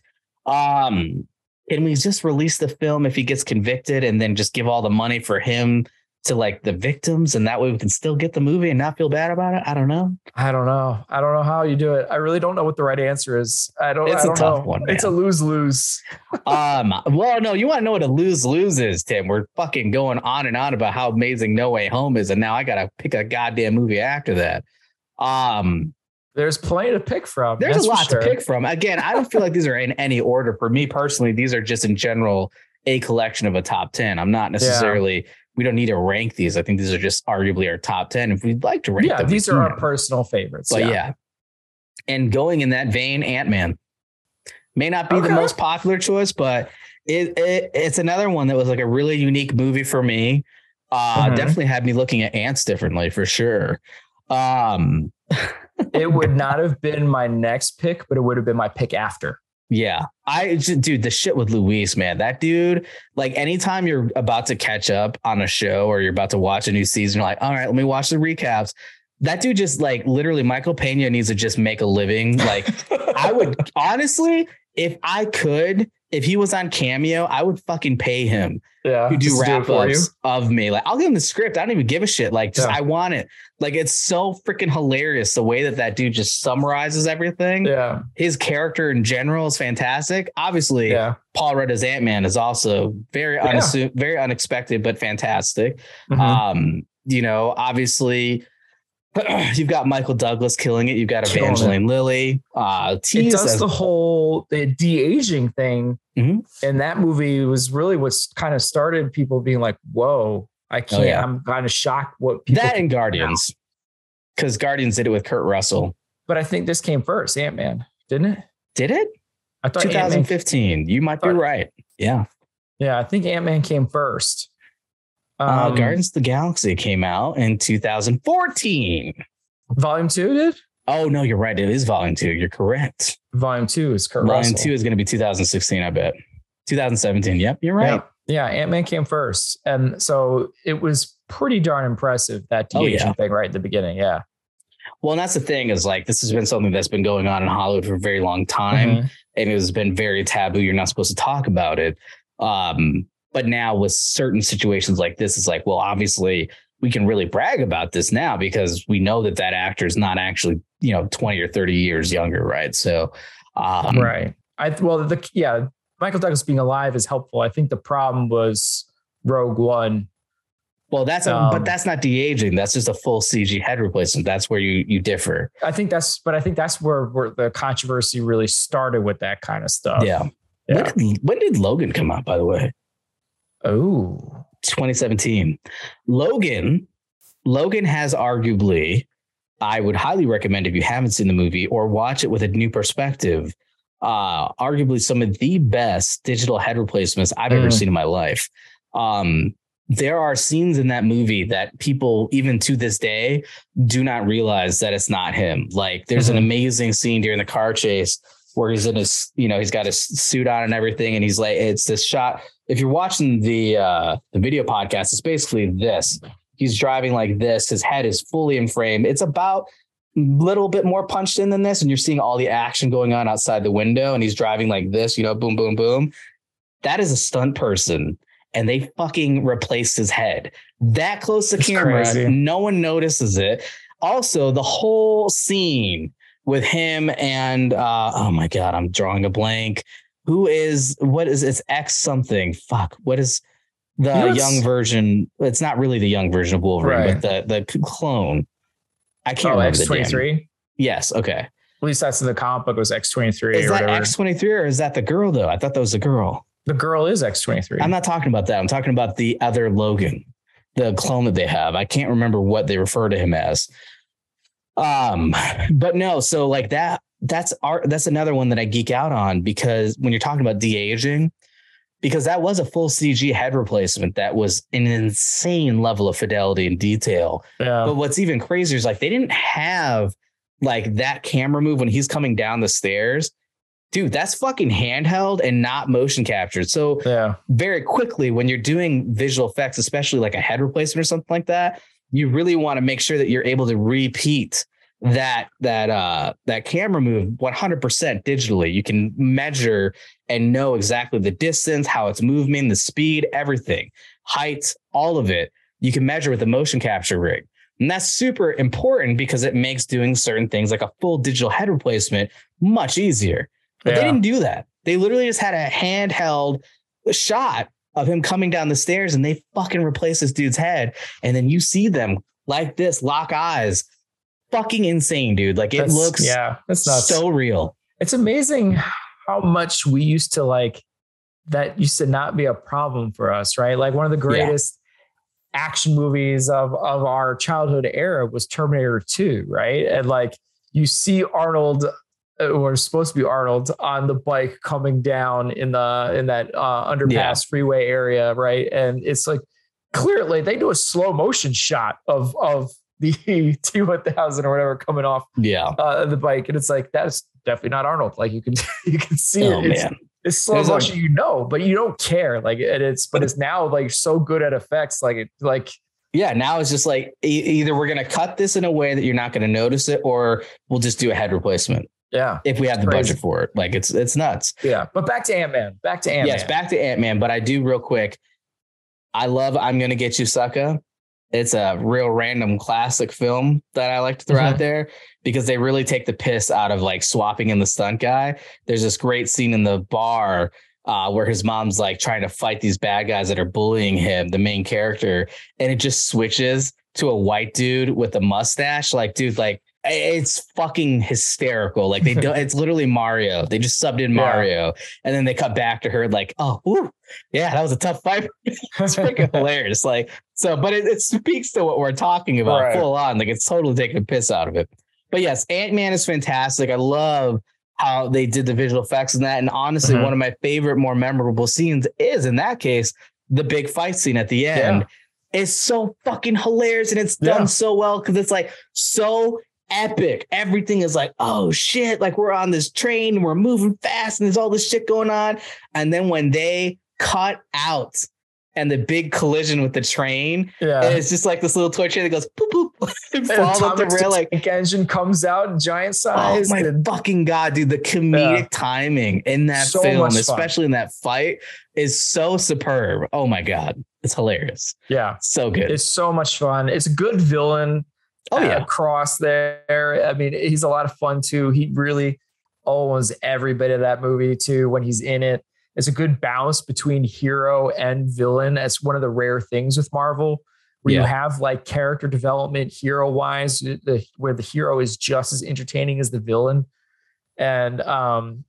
Um, can we just release the film if he gets convicted and then just give all the money for him to like the victims and that way we can still get the movie and not feel bad about it? I don't know. I don't know. I don't know how you do it. I really don't know what the right answer is. I don't It's I don't a tough know. one. Man. It's a lose-lose. um well no, you want to know what a lose-lose is, Tim. We're fucking going on and on about how amazing No Way Home is and now I got to pick a goddamn movie after that. Um there's plenty to pick from. There's a lot sure. to pick from. Again, I don't feel like these are in any order. For me personally, these are just in general a collection of a top 10. I'm not necessarily, yeah. We don't need to rank these. I think these are just arguably our top 10. If we'd like to rank yeah, them, these are our personal favorites. But yeah. yeah. And going in that vein, Ant Man may not be okay. the most popular choice, but it, it, it's another one that was like a really unique movie for me. Uh, mm-hmm. Definitely had me looking at ants differently for sure. Um, it would not have been my next pick, but it would have been my pick after. Yeah. I just, dude, the shit with Luis, man, that dude, like anytime you're about to catch up on a show or you're about to watch a new season, you're like, all right, let me watch the recaps. That dude just like literally Michael Pena needs to just make a living. Like I would honestly, if I could, if he was on Cameo, I would fucking pay him yeah, to do wrap do ups of me. Like I'll give him the script. I don't even give a shit. Like just yeah. I want it. Like it's so freaking hilarious the way that that dude just summarizes everything. Yeah, his character in general is fantastic. Obviously, yeah. Paul Rudd as Ant Man is also very yeah. unassumed, very unexpected but fantastic. Mm-hmm. Um, you know, obviously you've got Michael Douglas killing it. You've got Evangeline Lilly. Uh, it does the whole the de aging thing, mm-hmm. and that movie was really what's kind of started people being like, "Whoa, I oh, can't." Oh, yeah. I'm kind of shocked what people that and Guardians, because Guardians did it with Kurt Russell. But I think this came first, Ant Man, didn't it? Did it? I thought 2015. Ant-Man, you might be right. Yeah. Yeah, I think Ant Man came first. Uh, um, uh, Guardians of the Galaxy came out in 2014. Volume two did? Oh no, you're right. It is volume two. You're correct. Volume two is Kurt Volume Russell. two is going to be 2016. I bet. 2017. Yep, you're right. Yeah, yeah Ant Man came first, and so it was pretty darn impressive that de oh, yeah. thing right at the beginning. Yeah. Well, and that's the thing is like this has been something that's been going on in Hollywood for a very long time, mm-hmm. and it has been very taboo. You're not supposed to talk about it. Um, but now with certain situations like this, it's like, well, obviously we can really brag about this now because we know that that actor is not actually, you know, 20 or 30 years younger. Right. So, um, right. I, well, the, yeah, Michael Douglas being alive is helpful. I think the problem was Rogue One. Well, that's a, um, but that's not de aging. That's just a full CG head replacement. That's where you you differ. I think that's, but I think that's where where the controversy really started with that kind of stuff. Yeah. yeah. When, did, when did Logan come out? By the way, Oh, 2017. Logan, Logan has arguably, I would highly recommend if you haven't seen the movie or watch it with a new perspective, uh, arguably some of the best digital head replacements I've mm. ever seen in my life. Um, there are scenes in that movie that people, even to this day, do not realize that it's not him. Like, there's mm-hmm. an amazing scene during the car chase where he's in his, you know, he's got his suit on and everything, and he's like, it's this shot if you're watching the uh, the video podcast, it's basically this. He's driving like this. His head is fully in frame. It's about a little bit more punched in than this, and you're seeing all the action going on outside the window. And he's driving like this, you know, boom, boom, boom. That is a stunt person, and they fucking replaced his head that close to cameras. No one notices it. Also, the whole scene with him and uh, oh my god, I'm drawing a blank who is what is it's X something? Fuck, what is the young version? It's not really the young version of Wolverine, right. but the the clone. I can't oh, remember X twenty three. Yes. Okay. At least that's in the comic book. It was X twenty three. Is that X twenty three or is that the girl though? I thought that was the girl. The girl is X twenty three. I'm not talking about that. I'm talking about the other Logan, the clone that they have. I can't remember what they refer to him as. Um, but no, so like that, that's art. That's another one that I geek out on because when you're talking about de aging, because that was a full CG head replacement that was an insane level of fidelity and detail. Yeah. But what's even crazier is like they didn't have like that camera move when he's coming down the stairs. Dude, that's fucking handheld and not motion captured. So yeah. very quickly, when you're doing visual effects, especially like a head replacement or something like that, you really want to make sure that you're able to repeat that that uh that camera move 100% digitally. You can measure and know exactly the distance how it's moving the speed everything height all of it. You can measure with a motion capture rig. And that's super important because it makes doing certain things like a full digital head replacement much easier. But Yeah. they didn't do that. They literally just had a handheld shot of him coming down the stairs and they fucking replace this dude's head. And then you see them like this lock eyes fucking insane dude like it That's- looks yeah. That's so real it's amazing how much we used to like that used to not be a problem for us, right? Like one of the greatest action movies of of our childhood era was Terminator 2, right? And like you see Arnold uh, or supposed to be Arnold on the bike coming down in the in that uh, underpass Yeah. freeway area, right? And it's like clearly they do a slow motion shot of of the T1000 or whatever coming off yeah uh, the bike, and it's like that's definitely not Arnold. Like you can you can see oh it. It's, man it's slow There's motion, you know, but you don't care. Like and it's but it's now like so good at effects. Like it like yeah now it's just like e- either we're going to cut this in a way that you're not going to notice it or we'll just do a head replacement yeah if we have the Crazy. budget for it like it's it's nuts yeah. But back to Ant Man. Back to Ant Man. yes back to ant-man but i do real quick i love i'm going to get you sucker it's a real random classic film that i like to throw Mhm. out there because they really take the piss out of like swapping in the stunt guy there's this great scene in the bar uh, where his mom's like trying to fight these bad guys that are bullying him, the main character, and it just switches to a white dude with a mustache. Like, dude, like it's fucking hysterical. Like they don't. It's literally Mario. They just subbed in Yeah. Mario, and then they cut back to her like, oh, whew, yeah, that was a tough fight. it's freaking hilarious. Like so, but it, it speaks to what we're talking about Right. full on. Like it's totally taking a piss out of it. But yes, Ant Man is fantastic. I love how they did the visual effects and that. And honestly, Mhm. one of my favorite, more memorable scenes is in that case the big fight scene at the end. It's so fucking hilarious and it's done Yeah. so well because it's like so epic. Everything is like, oh shit, like we're on this train, we're moving fast, and there's all this shit going on. And then when they cut out and the big collision with the train, yeah. it's just like this little toy train that goes boop boop and falls up the rail like engine comes out giant Oh my and- fucking god, dude! The comedic Yeah. timing in that So film, especially in that fight, is so superb. Oh my god, it's hilarious. yeah. So good. It's so much fun. It's a good villain. Oh uh, yeah, across there. I mean, he's a lot of fun too. He really owns every bit of that movie too when he's in it. It's a good balance between hero and villain. That's one of the rare things with Marvel, where you have like character development hero wise, the, where the hero is just as entertaining as the villain. And um,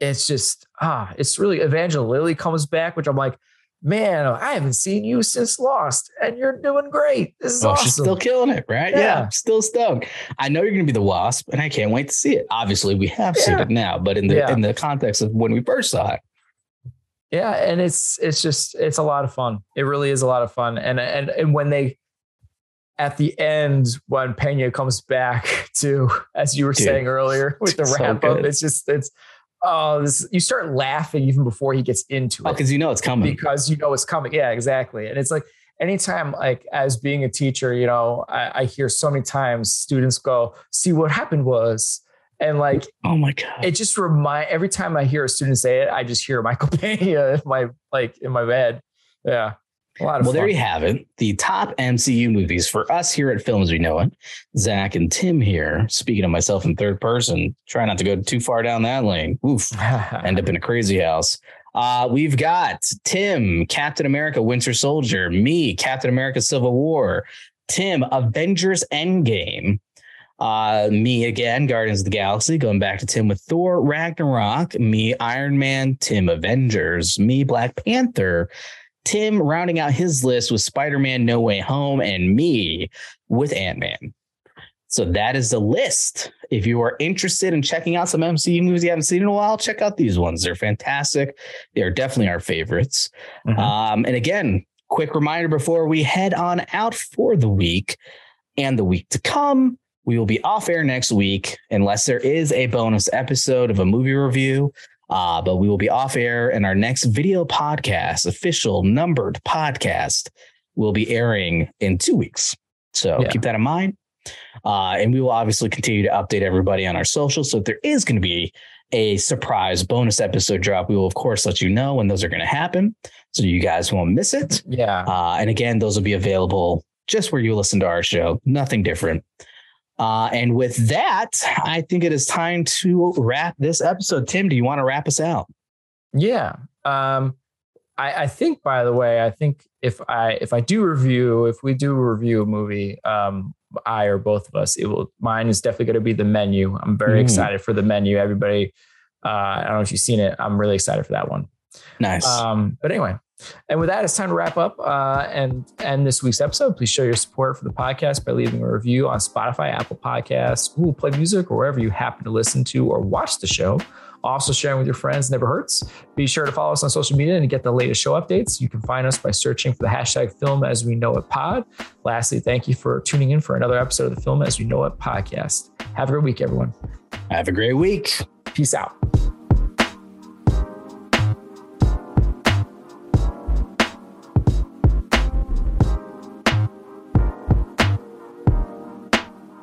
it's just ah, it's really Evangeline Lilly comes back, which I'm like, man, I haven't seen you since Lost, and you're doing great. This is oh, awesome. she's still killing it, right? Yeah. Yeah. still stoked. I know you're gonna be the Wasp, and I can't wait to see it. Obviously, we have seen it now, but in the Yeah. in the context of when we first saw it, yeah and it's it's just it's a lot of fun it really is a lot of fun and and and when they at the end when pena comes back to as you were Dude, saying earlier with the so wrap up it's just it's oh this you start laughing even before he gets into oh, it because you know it's coming. because you know it's coming yeah exactly and it's like anytime like as being a teacher you know I, I hear so many times students go see what happened was and like Oh my god, it just remind every time I hear a student say it, I just hear Michael Pena in my like in my bed. Yeah. A lot of well, fun. there you have it. The top MCU movies for us here at Film As We Know It. Zach and Tim here, speaking of myself in third person, try not to go too far down that lane. Oof, end up in a crazy house. Uh, we've got Tim, Captain America, Winter Soldier, me, Captain America, Civil War, Tim, Avengers Endgame, Uh, me again, Guardians of the Galaxy, going back to Tim with Thor, Ragnarok, me, Iron Man, Tim, Avengers, me, Black Panther, Tim rounding out his list with Spider Man No Way Home, and me with Ant Man. So that is the list. If you are interested in checking out some MCU movies you haven't seen in a while, check out these ones. They're fantastic. They are definitely our favorites. Mm-hmm. Um, and again, quick reminder before we head on out for the week and the week to come. We will be off air next week unless there is a bonus episode of a movie review. Uh, but we will be off air, and our next video podcast, official numbered podcast, will be airing in two weeks. So yeah. keep that in mind. Uh, and we will obviously continue to update everybody on our socials. So if there is going to be a surprise bonus episode drop, we will, of course, let you know when those are going to happen so you guys won't miss it. Yeah. Uh, and again, those will be available just where you listen to our show, nothing different. Uh, and with that, I think it is time to wrap this episode. Tim, do you want to wrap us out? Yeah. Um, I, I, think, by the way, I think if I if I do review, if we do review a movie, um, I or both of us, it will. Mine is definitely going to be the menu. I'm very mm. excited for the menu. Everybody, uh, I don't know if you've seen it. I'm really excited for that one. Nice. Um, but anyway, and with that, it's time to wrap up uh, and end this week's episode. Please show your support for the podcast by leaving a review on Spotify, Apple Podcasts, Google Play Music, or wherever you happen to listen to or watch the show. Also, sharing with your friends never hurts. Be sure to follow us on social media and get the latest show updates. You can find us by searching for the hashtag Film As We Know It Pod. Lastly, thank you for tuning in for another episode of the Film As We Know It podcast. Have a great week, everyone. Have a great week. Peace out.